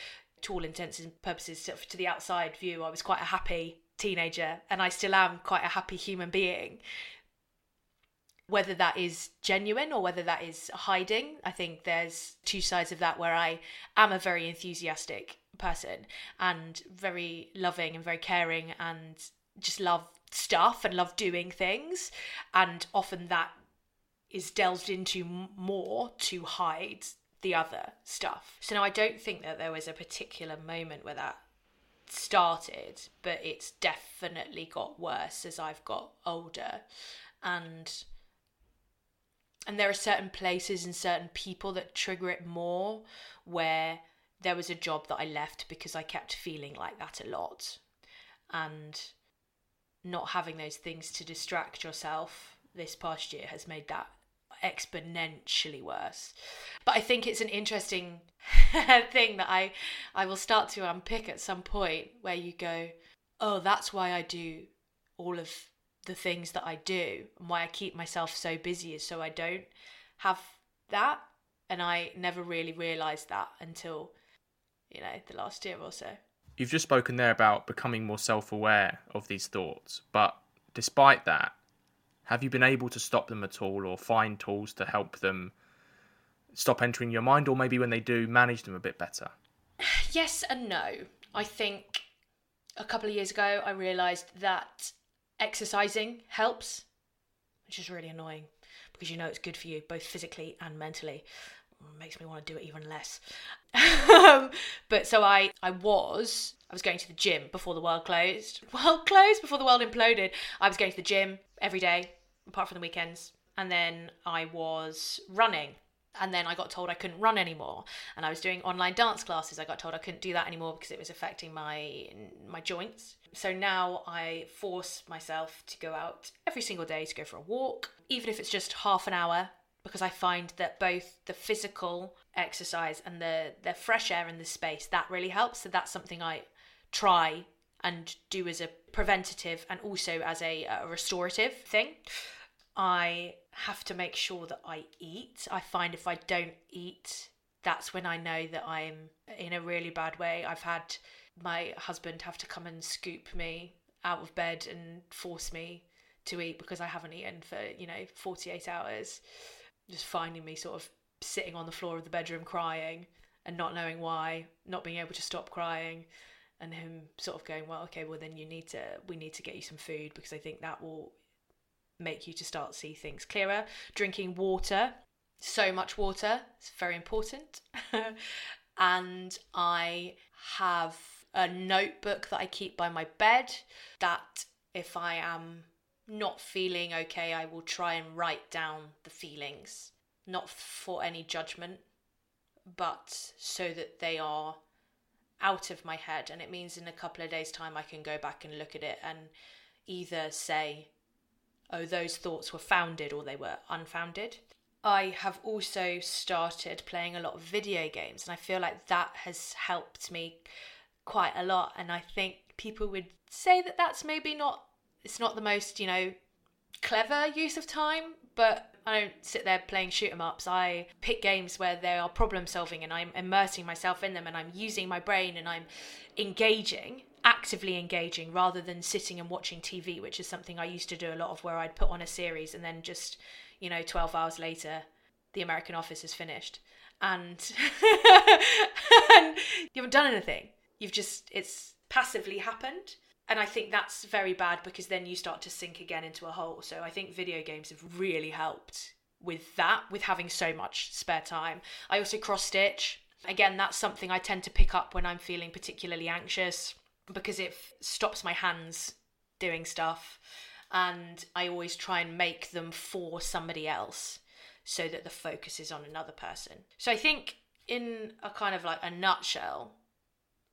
to all intents and purposes to the outside view, I was quite a happy teenager and I still am quite a happy human being whether that is genuine or whether that is hiding. I think there's two sides of that where I am a very enthusiastic person and very loving and very caring and just love stuff and love doing things. And often that is delved into more to hide the other stuff. So now I don't think that there was a particular moment where that started, but it's definitely got worse as I've got older. And and there are certain places and certain people that trigger it more where there was a job that I left because I kept feeling like that a lot. And not having those things to distract yourself this past year has made that exponentially worse. But i think it's an interesting thing that i i will start to unpick at some point where you go oh that's why i do all of the things that I do and why I keep myself so busy is so I don't have that. And I never really realised that until, you know, the last year or so. You've just spoken there about becoming more self aware of these thoughts. But despite that, have you been able to stop them at all or find tools to help them stop entering your mind or maybe when they do, manage them a bit better? Yes and no. I think a couple of years ago, I realised that exercising helps, which is really annoying because you know it's good for you both physically and mentally. It makes me want to do it even less. but so I I was I was going to the gym before the world closed. World closed before the world imploded. I was going to the gym every day apart from the weekends. And then I was running and then I got told I couldn't run anymore. And I was doing online dance classes. I got told I couldn't do that anymore because it was affecting my my joints. So now I force myself to go out every single day to go for a walk even if it's just half an hour because I find that both the physical exercise and the the fresh air in the space that really helps. So that's something I try and do as a preventative and also as a, a restorative thing I have to make sure that I eat. I find if I don't eat, that's when I know that I'm in a really bad way. I've had my husband have to come and scoop me out of bed and force me to eat because I haven't eaten for, you know, 48 hours. Just finding me sort of sitting on the floor of the bedroom crying and not knowing why, not being able to stop crying. and him sort of going, well, okay, well then you need to we need to get you some food because I think that will make you to start see things clearer. Drinking water, so much water, it's very important. and I have a notebook that I keep by my bed that if I am not feeling okay, I will try and write down the feelings, not for any judgment, but so that they are out of my head. And it means in a couple of days' time, I can go back and look at it and either say, oh, those thoughts were founded or they were unfounded. I have also started playing a lot of video games, and I feel like that has helped me quite a lot. And I think people would say that that's maybe not, it's not the most, you know, clever use of time, but I don't sit there playing shoot 'em ups. I pick games where they are problem solving and I'm immersing myself in them and I'm using my brain and I'm engaging, actively engaging rather than sitting and watching TV, which is something I used to do a lot of where I'd put on a series and then just, you know, 12 hours later, the American Office is finished. And, and you haven't done anything. You've just, it's passively happened and I think that's very bad because then you start to sink again into a hole. So I think video games have really helped with that, with having so much spare time. I also cross stitch. Again, that's something I tend to pick up when I'm feeling particularly anxious because it stops my hands doing stuff. And I always try and make them for somebody else so that the focus is on another person. So I think, in a kind of like a nutshell,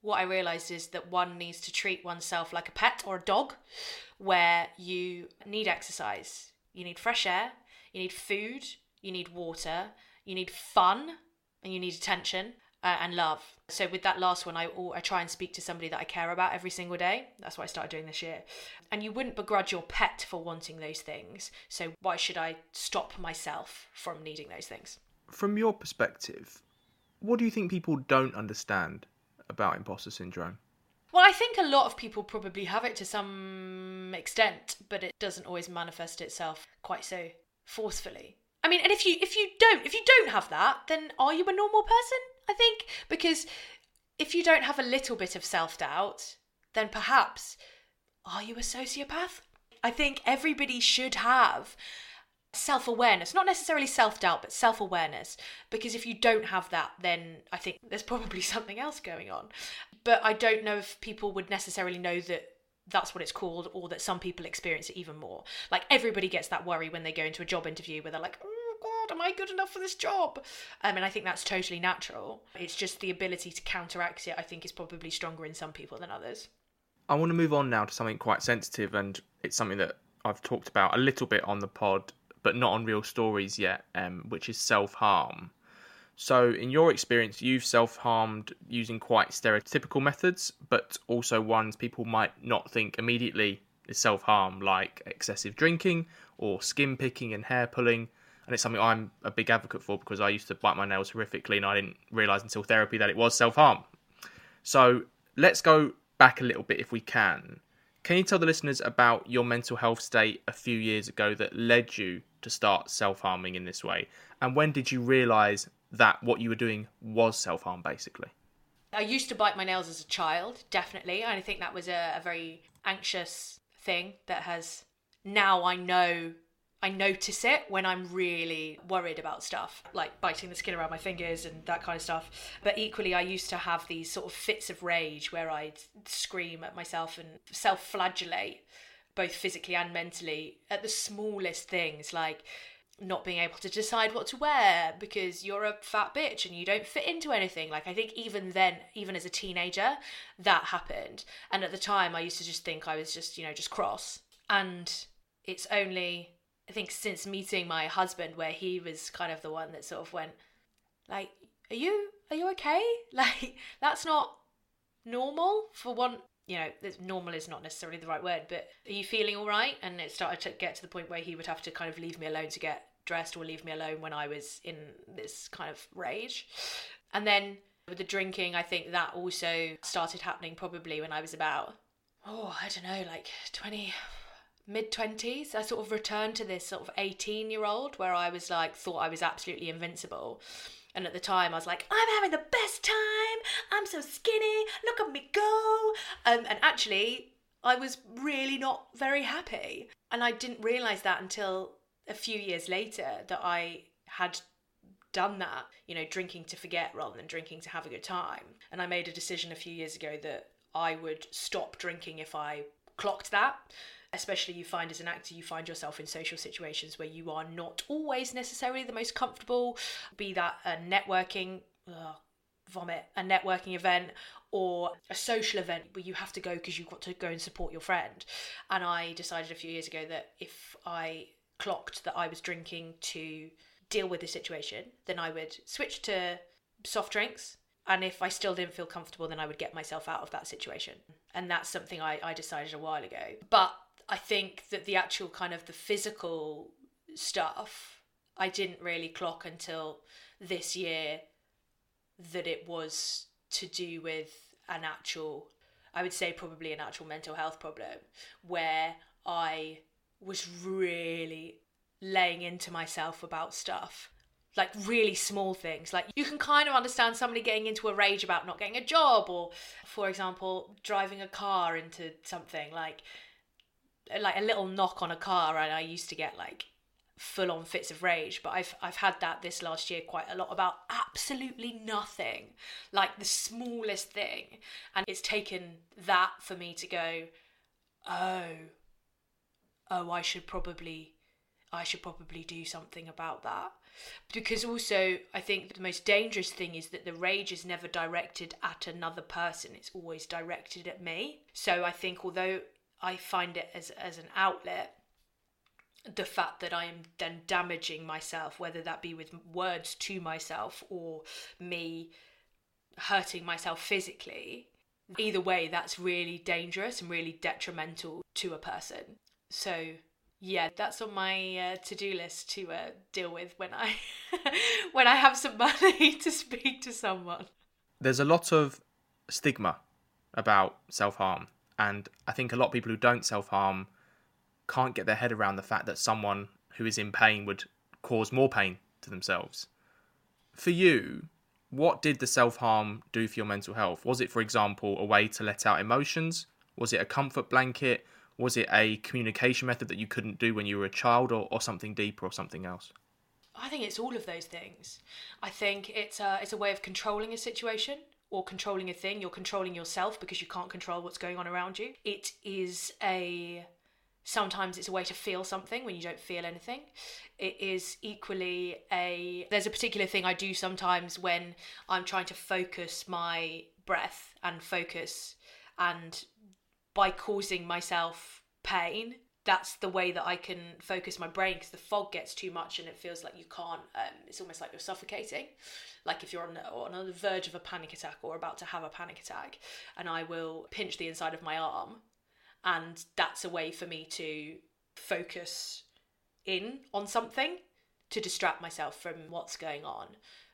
what I realized is that one needs to treat oneself like a pet or a dog, where you need exercise, you need fresh air, you need food, you need water, you need fun, and you need attention uh, and love. So with that last one, I I try and speak to somebody that I care about every single day. That's what I started doing this year. And you wouldn't begrudge your pet for wanting those things. So why should I stop myself from needing those things? From your perspective, what do you think people don't understand about imposter syndrome? Well, I think a lot of people probably have it to some extent, but it doesn't always manifest itself quite so forcefully. I mean, and if you if you don't if you don't have that, then are you a normal person? I think because if you don't have a little bit of self-doubt, then perhaps are you a sociopath? I think everybody should have self awareness, not necessarily self doubt, but self awareness. Because if you don't have that, then I think there's probably something else going on. But I don't know if people would necessarily know that that's what it's called or that some people experience it even more. Like everybody gets that worry when they go into a job interview where they're like, God, am I good enough for this job? Um, and I think that's totally natural. It's just the ability to counteract it, I think, is probably stronger in some people than others. I want to move on now to something quite sensitive, and it's something that I've talked about a little bit on the pod but not on Reel Stories yet, um, which is self harm. So, in your experience, you've self harmed using quite stereotypical methods, but also ones people might not think immediately is self harm, like excessive drinking or skin picking and hair pulling. And it's something I'm a big advocate for because I used to bite my nails horrifically and I didn't realise until therapy that it was self harm. So, let's go back a little bit if we can. Can you tell the listeners about your mental health state a few years ago that led you to start self harming in this way? And when did you realise that what you were doing was self harm, basically? I used to bite my nails as a child, definitely. And I think that was a, a very anxious thing that has now I know I notice it when I'm really worried about stuff, like biting the skin around my fingers and that kind of stuff. But equally, I used to have these sort of fits of rage where I'd scream at myself and self flagellate, both physically and mentally, at the smallest things, like not being able to decide what to wear because you're a fat bitch and you don't fit into anything. Like, I think even then, even as a teenager, that happened. And at the time, I used to just think I was just, you know, just cross. And it's only I think since meeting my husband, where he was kind of the one that sort of went, like, "Are you are you okay? Like, that's not normal for one." You know, normal is not necessarily the right word, but are you feeling all right? And it started to get to the point where he would have to kind of leave me alone to get dressed or leave me alone when I was in this kind of rage. And then with the drinking, I think that also started happening probably when I was about, oh, I don't know, like 20, mid 20s i sort of returned to this sort of 18 year old where i was like thought i was absolutely invincible and at the time i was like i'm having the best time I'm so skinny. Look at me go. Um, and actually, I was really not very happy. And I didn't realize that until a few years later that I had done that, you know, drinking to forget rather than drinking to have a good time. And I made a decision a few years ago that I would stop drinking if I clocked that. Especially, you find as an actor, you find yourself in social situations where you are not always necessarily the most comfortable, be that a networking, ugh, vomit, a networking event or a social event where you have to go because you've got to go and support your friend. And I decided a few years ago that if I clocked that I was drinking to deal with the situation, then I would switch to soft drinks. And if I still didn't feel comfortable, then I would get myself out of that situation. And that's something I, I decided a while ago. But I think that the actual kind of the physical stuff, I didn't really clock until this year that it was to do with an actual, I would say probably an actual mental health problem where I was really laying into myself about stuff like really small things. Like you can kind of understand somebody getting into a rage about not getting a job or for example driving a car into something. Like like a little knock on a car and i used to get like full on fits of rage but i've i've had that this last year quite a lot about absolutely nothing like the smallest thing and it's taken that for me to go oh oh i should probably I should probably do something about that. Because also, I think the most dangerous thing is that the rage is never directed at another person, it's always directed at me. So I think, although I find it as, as an outlet, the fact that I am then damaging myself, whether that be with words to myself or me hurting myself physically, either way, that's really dangerous and really detrimental to a person. So yeah, that's on my uh, to-do list to uh, deal with when I when I have some money to speak to someone. There's a lot of stigma about self-harm, and I think a lot of people who don't self-harm can't get their head around the fact that someone who is in pain would cause more pain to themselves. For you, what did the self-harm do for your mental health? Was it, for example, a way to let out emotions? Was it a comfort blanket? Was it a communication method that you couldn't do when you were a child, or, or something deeper, or something else? I think it's all of those things. I think it's a, it's a way of controlling a situation or controlling a thing. You're controlling yourself because you can't control what's going on around you. It is a sometimes it's a way to feel something when you don't feel anything it is equally a there's a particular thing i do sometimes when i'm trying to focus my breath and focus and by causing myself pain that's the way that I can focus my brain because the fog gets too much and it feels like you can't. Um, it's almost like you're suffocating, like if you're on on the verge of a panic attack or about to have a panic attack. And I will pinch the inside of my arm, and that's a way for me to focus in on something to distract myself from what's going on.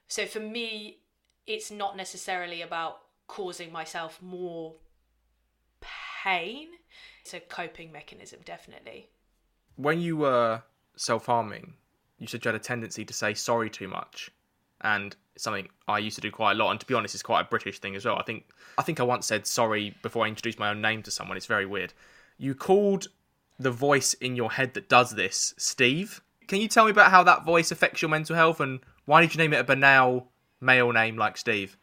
So for me, it's not necessarily about causing myself more pain. It's a coping mechanism, definitely. When you were self harming, you said you had a tendency to say sorry too much. And it's something I used to do quite a lot, and to be honest, it's quite a British thing as well. I think I think I once said sorry before I introduced my own name to someone. It's very weird. You called the voice in your head that does this Steve. Can you tell me about how that voice affects your mental health, and why did you name it a banal male name like Steve?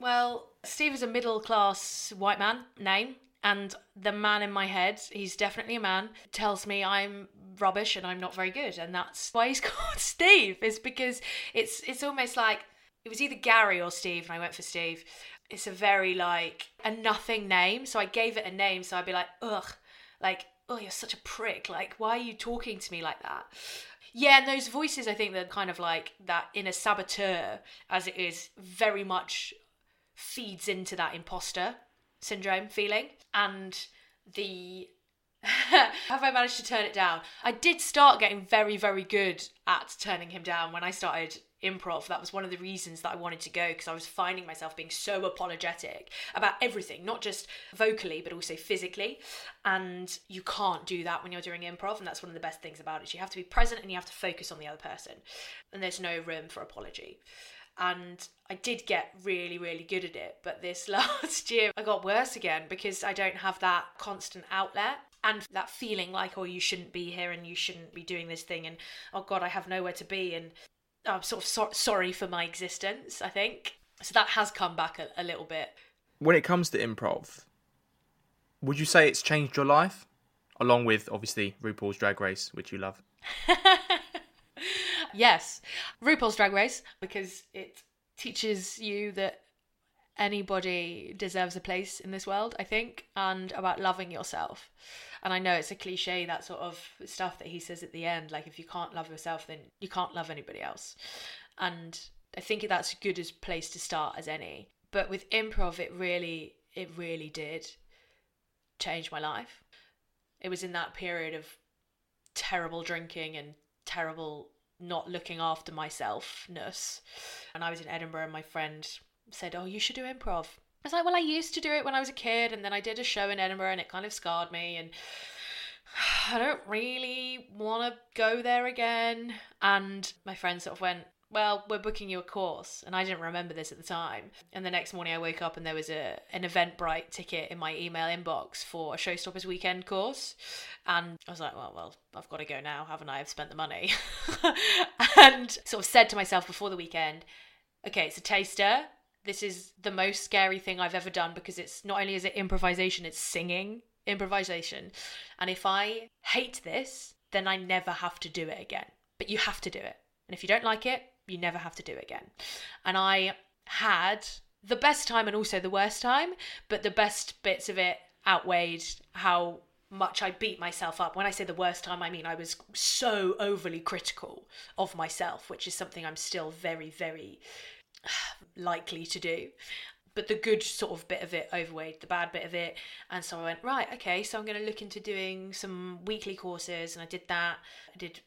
Well, Steve is a middle class white man name and the man in my head, he's definitely a man, tells me I'm rubbish and I'm not very good, and that's why he's called Steve. Is because it's it's almost like it was either Gary or Steve, and I went for Steve. It's a very like a nothing name, so I gave it a name. So I'd be like, ugh, like oh, you're such a prick. Like, why are you talking to me like that? Yeah, and those voices, I think, they're kind of like that inner saboteur, as it is very much feeds into that imposter syndrome feeling and the have I managed to turn it down? I did start getting very, very good at turning him down when I started improv. That was one of the reasons that I wanted to go because I was finding myself being so apologetic about everything, not just vocally, but also physically. And you can't do that when you're doing improv. And that's one of the best things about it. You have to be present and you have to focus on the other person. And there's no room for apology. And I did get really, really good at it. But this last year, I got worse again because I don't have that constant outlet and that feeling like, oh, you shouldn't be here and you shouldn't be doing this thing, and oh God, I have nowhere to be, and oh, I'm sort of so- sorry for my existence, I think. So that has come back a, a little bit. When it comes to improv, would you say it's changed your life? Along with, obviously, RuPaul's Drag Race, which you love. yes, RuPaul's Drag Race, because it teaches you that anybody deserves a place in this world, I think, and about loving yourself. And I know it's a cliche, that sort of stuff that he says at the end like, if you can't love yourself, then you can't love anybody else. And I think that's as good a place to start as any. But with improv, it really, it really did change my life. It was in that period of terrible drinking and terrible not looking after myselfness. And I was in Edinburgh, and my friend said, Oh, you should do improv. I was like, Well, I used to do it when I was a kid, and then I did a show in Edinburgh, and it kind of scarred me. And I don't really want to go there again. And my friend sort of went, well, we're booking you a course. And I didn't remember this at the time. And the next morning I woke up and there was a an Eventbrite ticket in my email inbox for a Showstoppers weekend course. And I was like, well, well, I've got to go now, haven't I? I've spent the money. and sort of said to myself before the weekend, okay, it's a taster. This is the most scary thing I've ever done because it's not only is it improvisation, it's singing improvisation. And if I hate this, then I never have to do it again. But you have to do it. And if you don't like it, you never have to do again. And I had the best time and also the worst time, but the best bits of it outweighed how much I beat myself up. When I say the worst time, I mean I was so overly critical of myself, which is something I'm still very, very likely to do. But the good sort of bit of it overweighed the bad bit of it. And so I went, right, okay, so I'm going to look into doing some weekly courses. And I did that. I did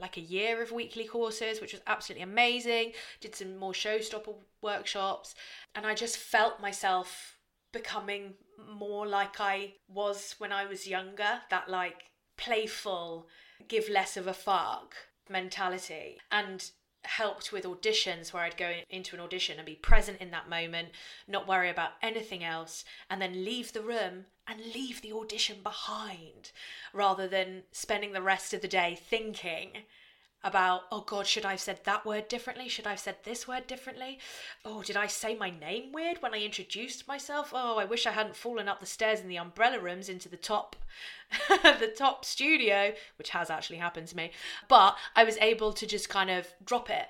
like a year of weekly courses, which was absolutely amazing. Did some more showstopper workshops, and I just felt myself becoming more like I was when I was younger. That like playful, give less of a fuck mentality. And helped with auditions where I'd go into an audition and be present in that moment, not worry about anything else, and then leave the room and leave the audition behind rather than spending the rest of the day thinking about, oh God, should I have said that word differently? Should I have said this word differently? Oh, did I say my name weird when I introduced myself? Oh, I wish I hadn't fallen up the stairs in the umbrella rooms into the top the top studio, which has actually happened to me. But I was able to just kind of drop it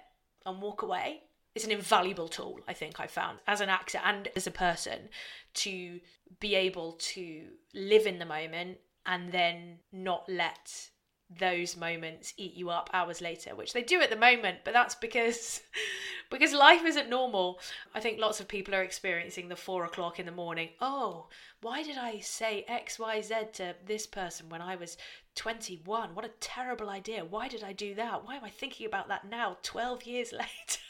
and walk away. It's an invaluable tool, I think I found as an actor and as a person to be able to live in the moment and then not let those moments eat you up hours later which they do at the moment but that's because because life isn't normal. I think lots of people are experiencing the four o'clock in the morning. Oh why did i say xyz to this person when i was 21 what a terrible idea. Why did i do that? Why am i thinking about that now 12 years later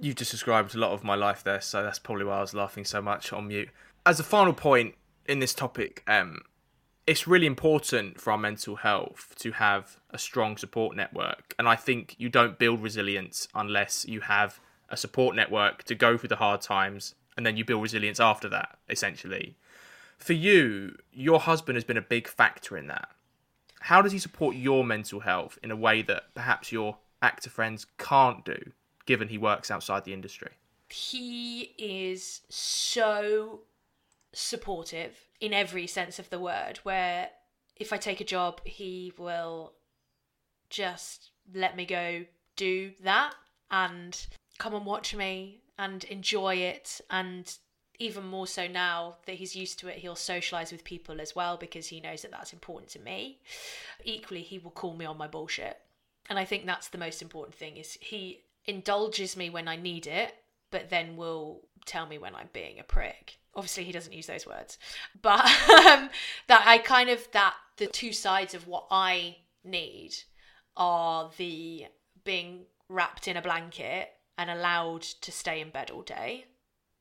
you've just described a lot of my life there so that's probably why i was laughing so much on mute as a final point in this topic um it's really important for our mental health to have a strong support network. And I think you don't build resilience unless you have a support network to go through the hard times and then you build resilience after that, essentially. For you, your husband has been a big factor in that. How does he support your mental health in a way that perhaps your actor friends can't do, given he works outside the industry? He is so supportive in every sense of the word, where if I take a job, he will just let me go do that and come and watch me and enjoy it. And even more so now that he's used to it he'll socialize with people as well because he knows that that's important to me. Equally he will call me on my bullshit. And i think that's the most important thing is he indulges me when i need it but then will tell me when i'm being a prick. Obviously he doesn't use those words. But um, that i kind of that the two sides of what i need are the being wrapped in a blanket and allowed to stay in bed all day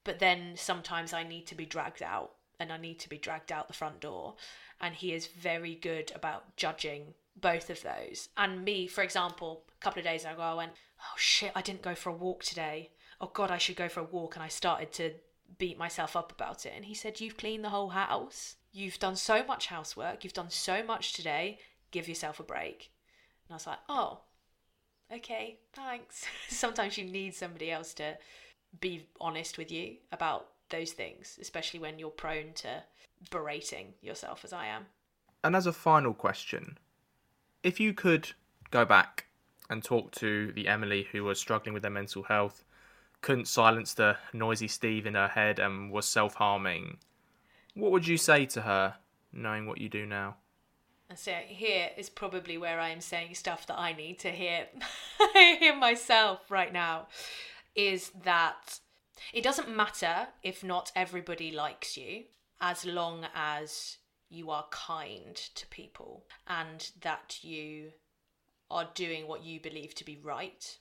but then sometimes i need to be dragged out and i need to be dragged out the front door. And he is very good about judging both of those. And me for example a couple of days ago i went oh shit i didn't go for a walk today oh God, I should go for a walk. And I started to beat myself up about it. And he said, You've cleaned the whole house. You've done so much housework. You've done so much today. Give yourself a break. And I was like, Oh, okay, thanks. Sometimes you need somebody else to be honest with you about those things, especially when you're prone to berating yourself as I am. And as a final question, if you could go back and talk to the Emily who was struggling with their mental health, couldn't silence the noisy Steve in her head, and was self harming, what would you say to her, knowing what you do now? So here is probably where I am saying stuff that I need to hear, hear myself right now. Is that it doesn't matter if not everybody likes you, as long as you are kind to people and that you are doing what you believe to be right.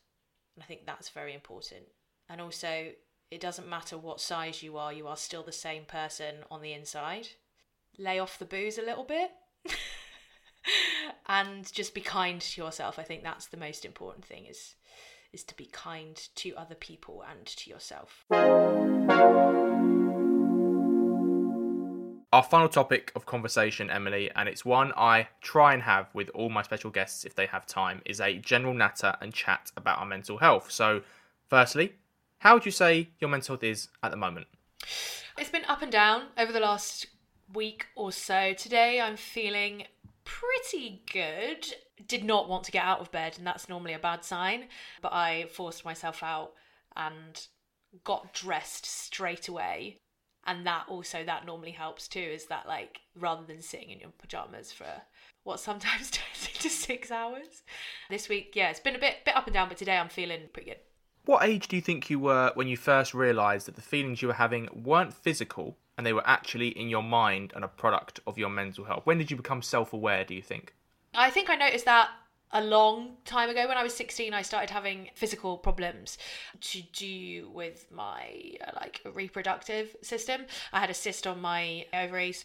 And I think that's very important. And also, it doesn't matter what size you are, you are still the same person on the inside. Lay off the booze a little bit. and just be kind to yourself. I think that's the most important thing is is to be kind to other people and to yourself. Our final topic of conversation, Emily, and it's one I try and have with all my special guests if they have time, is a general natter and chat about our mental health. So, firstly, how would you say your mental health is at the moment? It's been up and down over the last week or so. Today I'm feeling pretty good. Did not want to get out of bed, and that's normally a bad sign, but I forced myself out and got dressed straight away. And that also that normally helps too, is that like rather than sitting in your pajamas for what sometimes turns into six hours. This week, yeah, it's been a bit bit up and down, but today I'm feeling pretty good. What age do you think you were when you first realised that the feelings you were having weren't physical and they were actually in your mind and a product of your mental health? When did you become self aware, do you think? I think I noticed that a long time ago. When i was 16 i started having physical problems to do with my uh, like reproductive system. I had a cyst on my ovaries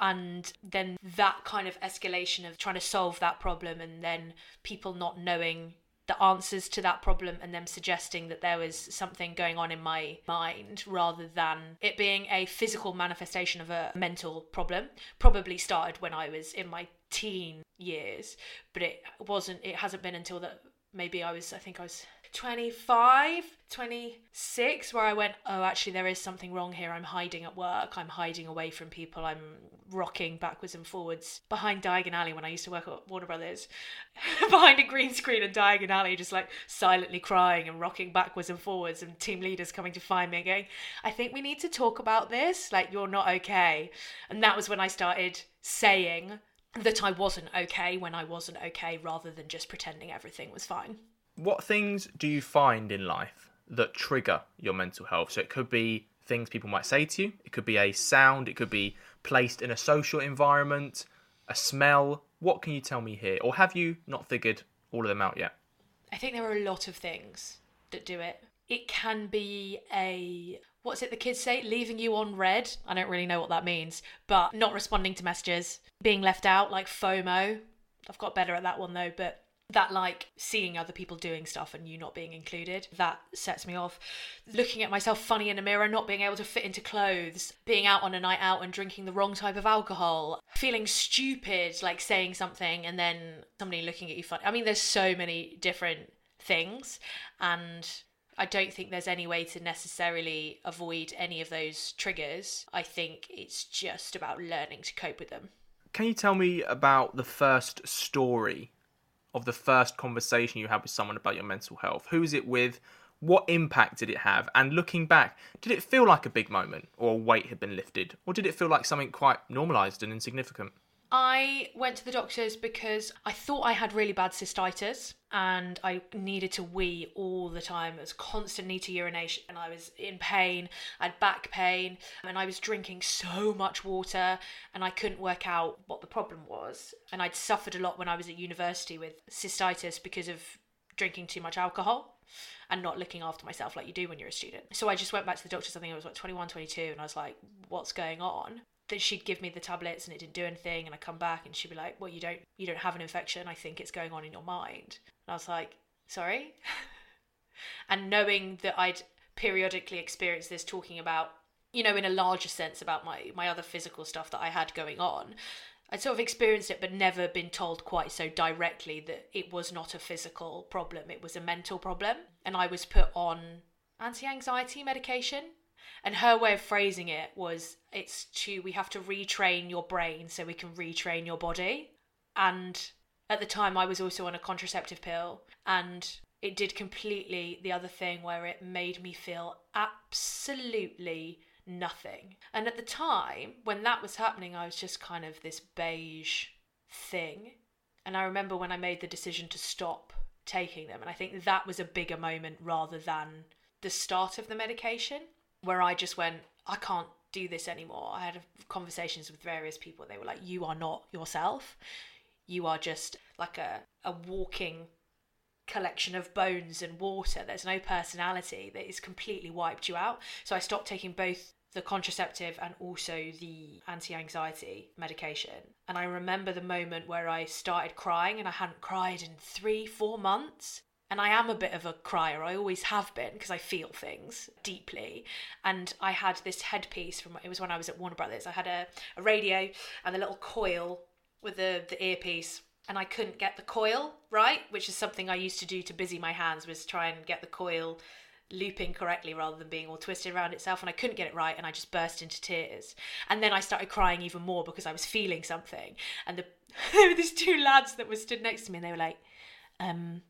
and then that kind of escalation of trying to solve that problem and then people not knowing the answers to that problem and them suggesting that there was something going on in my mind rather than it being a physical manifestation of a mental problem probably started when i was in my teen years but it wasn't it hasn't been until that maybe i was i think i was 25, 26, where I went, oh, actually, there is something wrong here. I'm hiding at work. I'm hiding away from people. I'm rocking backwards and forwards behind Diagon Alley when I used to work at Warner Brothers, behind a green screen and Diagon Alley, just like silently crying and rocking backwards and forwards, and team leaders coming to find me and going, I think we need to talk about this. Like, you're not okay. And that was when I started saying, that I wasn't okay when I wasn't okay rather than just pretending everything was fine. What things do you find in life that trigger your mental health? So it could be things people might say to you, it could be a sound, it could be placed in a social environment, a smell. What can you tell me here? Or have you not figured all of them out yet? I think there are a lot of things that do it. It can be a what's it the kids say? Leaving you on red. i don't really know what that means but not responding to messages being left out like fomo. I've got better at that one though but that like seeing other people doing stuff and you not being included that sets me off. Looking at myself funny in a mirror not being able to fit into clothes being out on a night out and drinking the wrong type of alcohol feeling stupid like saying something and then somebody looking at you funny. I mean there's so many different things and I don't think there's any way to necessarily avoid any of those triggers. I think it's just about learning to cope with them. Can you tell me about the first story of the first conversation you had with someone about your mental health? Who was it with? What impact did it have? And looking back, did it feel like a big moment or a weight had been lifted? Or did it feel like something quite normalised and insignificant? I went to the doctors because I thought I had really bad cystitis and I needed to wee all the time. It was constant need to urination and I was in pain. I had back pain and I was drinking so much water and I couldn't work out what the problem was. And I'd suffered a lot when I was at university with cystitis because of drinking too much alcohol and not looking after myself like you do when you're a student. So I just went back to the doctors, I think I was like 21, 22, and I was like, what's going on? That she'd give me the tablets and it didn't do anything and I come back and she'd be like, "Well, you don't you don't have an infection. I think it's going on in your mind." And I was like, "Sorry?" and knowing that I'd periodically experienced this talking about you know in a larger sense about my my other physical stuff that I had going on I'd sort of experienced it but never been told quite so directly that it was not a physical problem it was a mental problem and I was put on anti-anxiety medication and her way of phrasing it was it's to we have to retrain your brain so we can retrain your body and at the time I was also on a contraceptive pill and it did completely the other thing where it made me feel absolutely nothing. And at the time when that was happening, I was just kind of this beige thing. And I remember when I made the decision to stop taking them, and I think that was a bigger moment rather than the start of the medication, where I just went, I can't do this anymore. I had conversations with various people. They were like, You are not yourself. You are just like a, a walking collection of bones and water. There's no personality that is completely wiped you out. So I stopped taking both the contraceptive and also the anti anxiety medication. And I remember the moment where I started crying and I hadn't cried in three, four months. And I am a bit of a crier. I always have been because I feel things deeply. And I had this headpiece from it was when I was at Warner Brothers. I had a, a radio and a little coil with the, the earpiece and I couldn't get the coil right, which is something I used to do to busy my hands was try and get the coil looping correctly rather than being all twisted around itself and I couldn't get it right and I just burst into tears. And then I started crying even more because I was feeling something. And the there were these two lads that were stood next to me and they were like, um,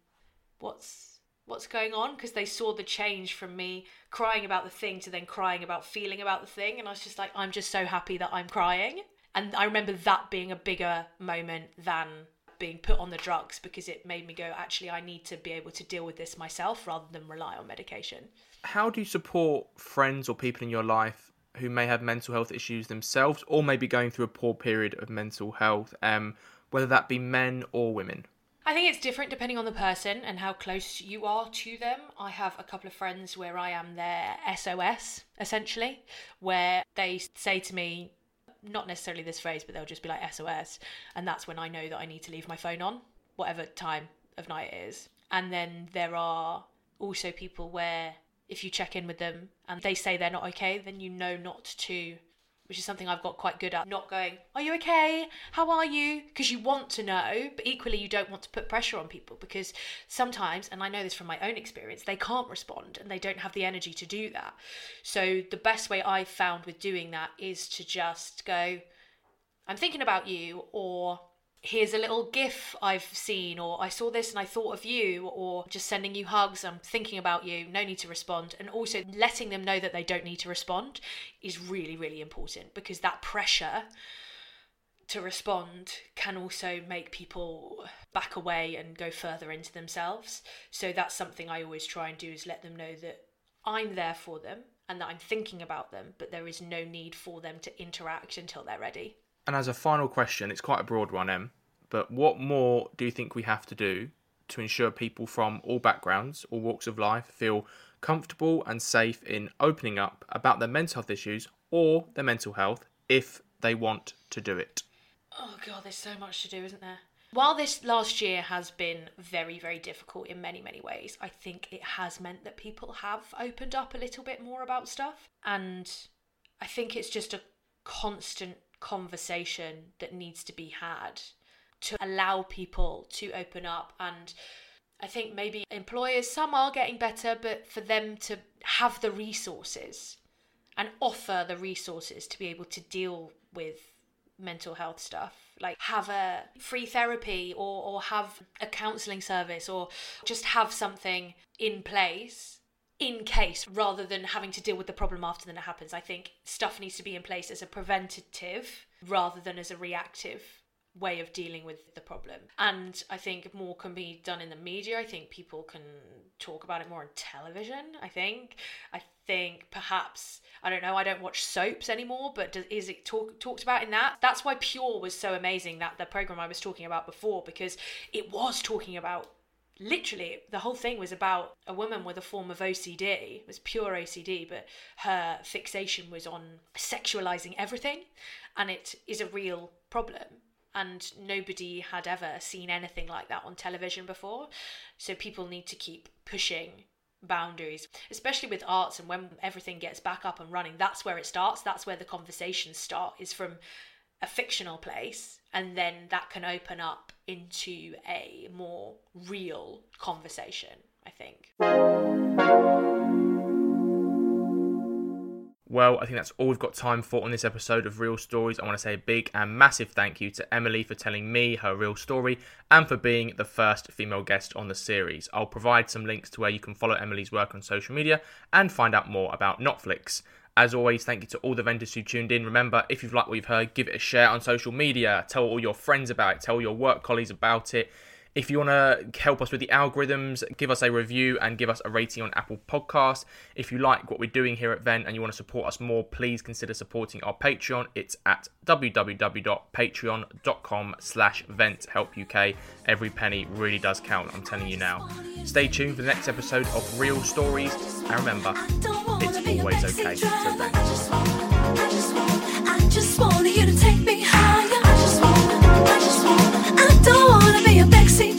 what's what's going on? Because they saw the change from me crying about the thing to then crying about feeling about the thing. And I was just like, I'm just so happy that I'm crying. And I remember that being a bigger moment than being put on the drugs because it made me go, actually, I need to be able to deal with this myself rather than rely on medication. How do you support friends or people in your life who may have mental health issues themselves or may be going through a poor period of mental health, um, whether that be men or women? I think it's different depending on the person and how close you are to them. I have a couple of friends where I am their SOS, essentially, where they say to me, not necessarily this phrase, but they'll just be like SOS. And that's when I know that I need to leave my phone on, whatever time of night it is. And then there are also people where if you check in with them and they say they're not okay, then you know not to which is something I've got quite good at. Not going, Are you okay? How are you? Because you want to know, but equally you don't want to put pressure on people because sometimes, and I know this from my own experience, they can't respond and they don't have the energy to do that. So the best way I've found with doing that is to just go, I'm thinking about you, or here's a little gif I've seen, or I saw this and I thought of you, or just sending you hugs, I'm thinking about you, no need to respond. And also letting them know that they don't need to respond is really, really important because that pressure to respond can also make people back away and go further into themselves. So that's something I always try and do is let them know that I'm there for them and that I'm thinking about them, but there is no need for them to interact until they're ready. And as a final question, it's quite a broad one, Em, but what more do you think we have to do to ensure people from all backgrounds, all walks of life feel comfortable and safe in opening up about their mental health issues or their mental health if they want to do it? Oh, God, there's so much to do, isn't there? While this last year has been very, very difficult in many, many ways, I think it has meant that people have opened up a little bit more about stuff. And I think it's just a constant conversation that needs to be had to allow people to open up. And I think maybe employers, some are getting better, but for them to have the resources and offer the resources to be able to deal with mental health stuff like have a free therapy or, or have a counselling service or just have something in place in case rather than having to deal with the problem after then it happens. I think stuff needs to be in place as a preventative rather than as a reactive way of dealing with the problem. And I think more can be done in the media. I think people can talk about it more on television. I think. I think perhaps I don't know. I don't watch soaps anymore, but does, is it talk, talked about in that? That's why Pure was so amazing. That the program I was talking about before, because it was talking about literally the whole thing was about a woman with a form of OCD. It was pure OCD, but her fixation was on sexualizing everything, and it is a real problem and nobody had ever seen anything like that on television before. So people need to keep pushing boundaries, especially with arts and when everything gets back up and running. That's where it starts. That's where the conversations start, is from a fictional place. And then that can open up into a more real conversation, I think. Well, I think that's all we've got time for on this episode of Reel Stories. I want to say a big and massive thank you to Emily for telling me her real story and for being the first female guest on the series. I'll provide some links to where you can follow Emily's work on social media and find out more about Notflix. As always, thank you to all the venters who tuned in. Remember, if you've liked what you've heard, give it a share on social media. Tell all your friends about it. Tell your work colleagues about it. If you want to help us with the algorithms, give us a review and give us a rating on Apple Podcasts. If you like what we're doing here at Vent and you want to support us more, please consider supporting our Patreon. It's at www.patreon.com slash venthelpuk. Every penny really does count, I'm telling you now. Stay tuned for the next episode of Reel Stories. And remember, it's always okay to vent. I just want you to take me wanna be a backseat